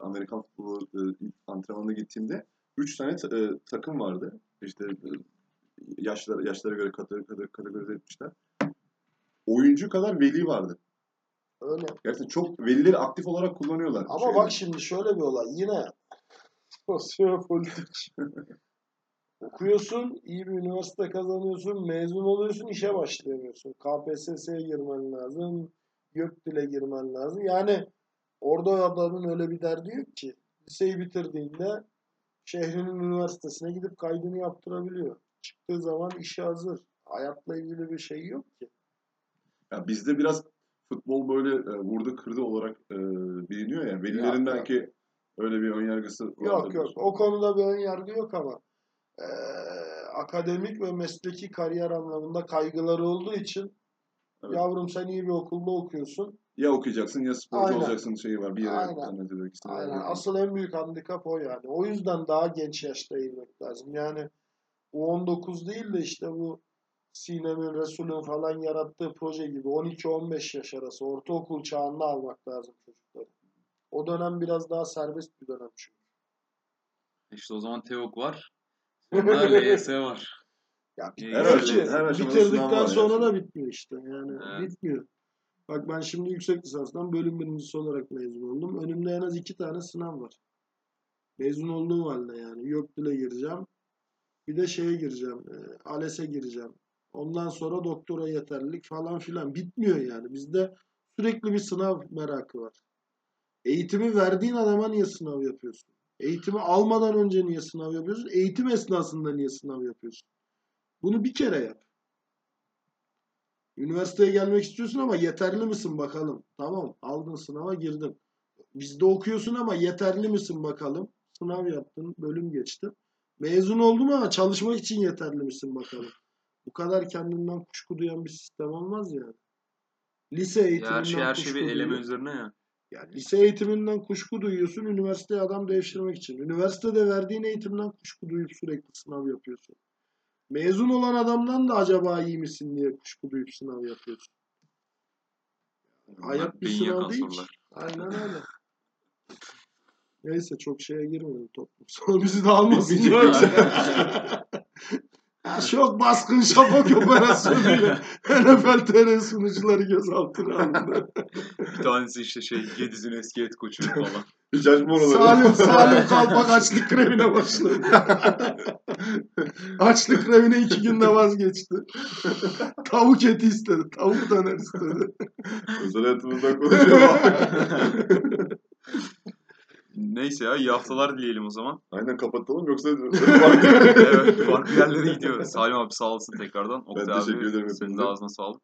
Amerikan futbolu e, antrenmanına gittiğimde 3 tane ta- e, takım vardı. İşte e, yaşlara, yaşlara göre kategori, kategorize etmişler. Oyuncu kadar veli vardı. Öyle. Gerçekten çok velileri aktif olarak kullanıyorlar. Ama bak şimdi şöyle bir olay. Yine sosyopolitik. Okuyorsun, iyi bir üniversite kazanıyorsun, mezun oluyorsun, işe başlayamıyorsun. KPSS'ye girmen lazım, YÖKDİL'e girmen lazım. Yani orada adamın öyle bir derdi yok ki. Liseyi bitirdiğinde şehrinin üniversitesine gidip kaydını yaptırabiliyor. Çıktığı zaman işe hazır. Hayatla ilgili bir şey yok ki. Ya bizde biraz futbol böyle e, vurdu kırdı olarak e, biliniyor ya. Velilerin Yok, belki öyle bir önyargısı vardır. Yok yok. O konuda bir ön yargı yok ama eee, akademik ve mesleki kariyer anlamında kaygıları olduğu için Evet. yavrum sen iyi bir okulda okuyorsun. Ya okuyacaksın ya sporcu Aynen. olacaksın şeyi var. Bir yere Aynen. Aynen. Asıl en büyük handikap o yani. O yüzden daha genç yaşta eğilmek lazım. Yani bu 19 değil de işte bu Sinem'in, Resul'ün falan yarattığı proje gibi 12-15 yaş arası ortaokul çağında almak lazım çocukları. O dönem biraz daha serbest bir dönem çünkü. İşte o zaman TEOK var. LYS var. Ya Her ki. her Bitirdikten sonra da bitmiyor işte. Yani Evet. bitmiyor. Bak ben şimdi yüksek lisanstan bölüm birincisi olarak mezun oldum. Önümde en az iki tane sınav var. Mezun olduğum halde yani. YÖKDİL'e gireceğim. Bir de şeye gireceğim. E, ALES'e gireceğim. Ondan sonra doktora yeterlilik falan filan. Bitmiyor yani. Bizde sürekli bir sınav merakı var. Eğitimi verdiğin adama niye sınav yapıyorsun? Eğitimi almadan önce niye sınav yapıyorsun? Eğitim esnasında niye sınav yapıyorsun? Bunu bir kere yap. Üniversiteye gelmek istiyorsun ama yeterli misin bakalım. Tamam aldın sınava girdin. Bizde okuyorsun ama yeterli misin bakalım. Sınav yaptın, bölüm geçtin. Mezun oldum ama çalışmak için yeterli misin bakalım. Bu kadar kendinden kuşku duyan bir sistem olmaz yani. Lise Ya eğitiminden her şey her şey bir eleme üzerine ya. Yani lise eğitiminden kuşku duyuyorsun, üniversiteye adam devşirmek için. Üniversitede verdiğin eğitimden kuşku duyup sürekli sınav yapıyorsun. Mezun olan adamdan da acaba iyi misin diye kuşku duyup sınav yapıyorsun. Hayat bir sınav değil ki. Aynen öyle. Neyse çok şeye girmeyelim toplumsal bizi de almasın yoksa. Şok baskın şafak operasyonuyla NFL TR sunucuları gözaltına alındı. Bir tanesi işte şey Gediz'in eski et koçu falan. Hiç açma oraları. Salim, Salim Kalpak açlık grevine başladı. açlık grevine iki günde vazgeçti. Tavuk eti istedi. Tavuk döner istedi. Özel hayatımızdan konuşuyor. Neyse ya iyi haftalar dileyelim o zaman. Aynen kapatalım yoksa evet farklı yerlere gidiyor. Salim abi sağ olasın tekrardan. Oktay teşekkür abi, ederim Senin de ağzına sağlık.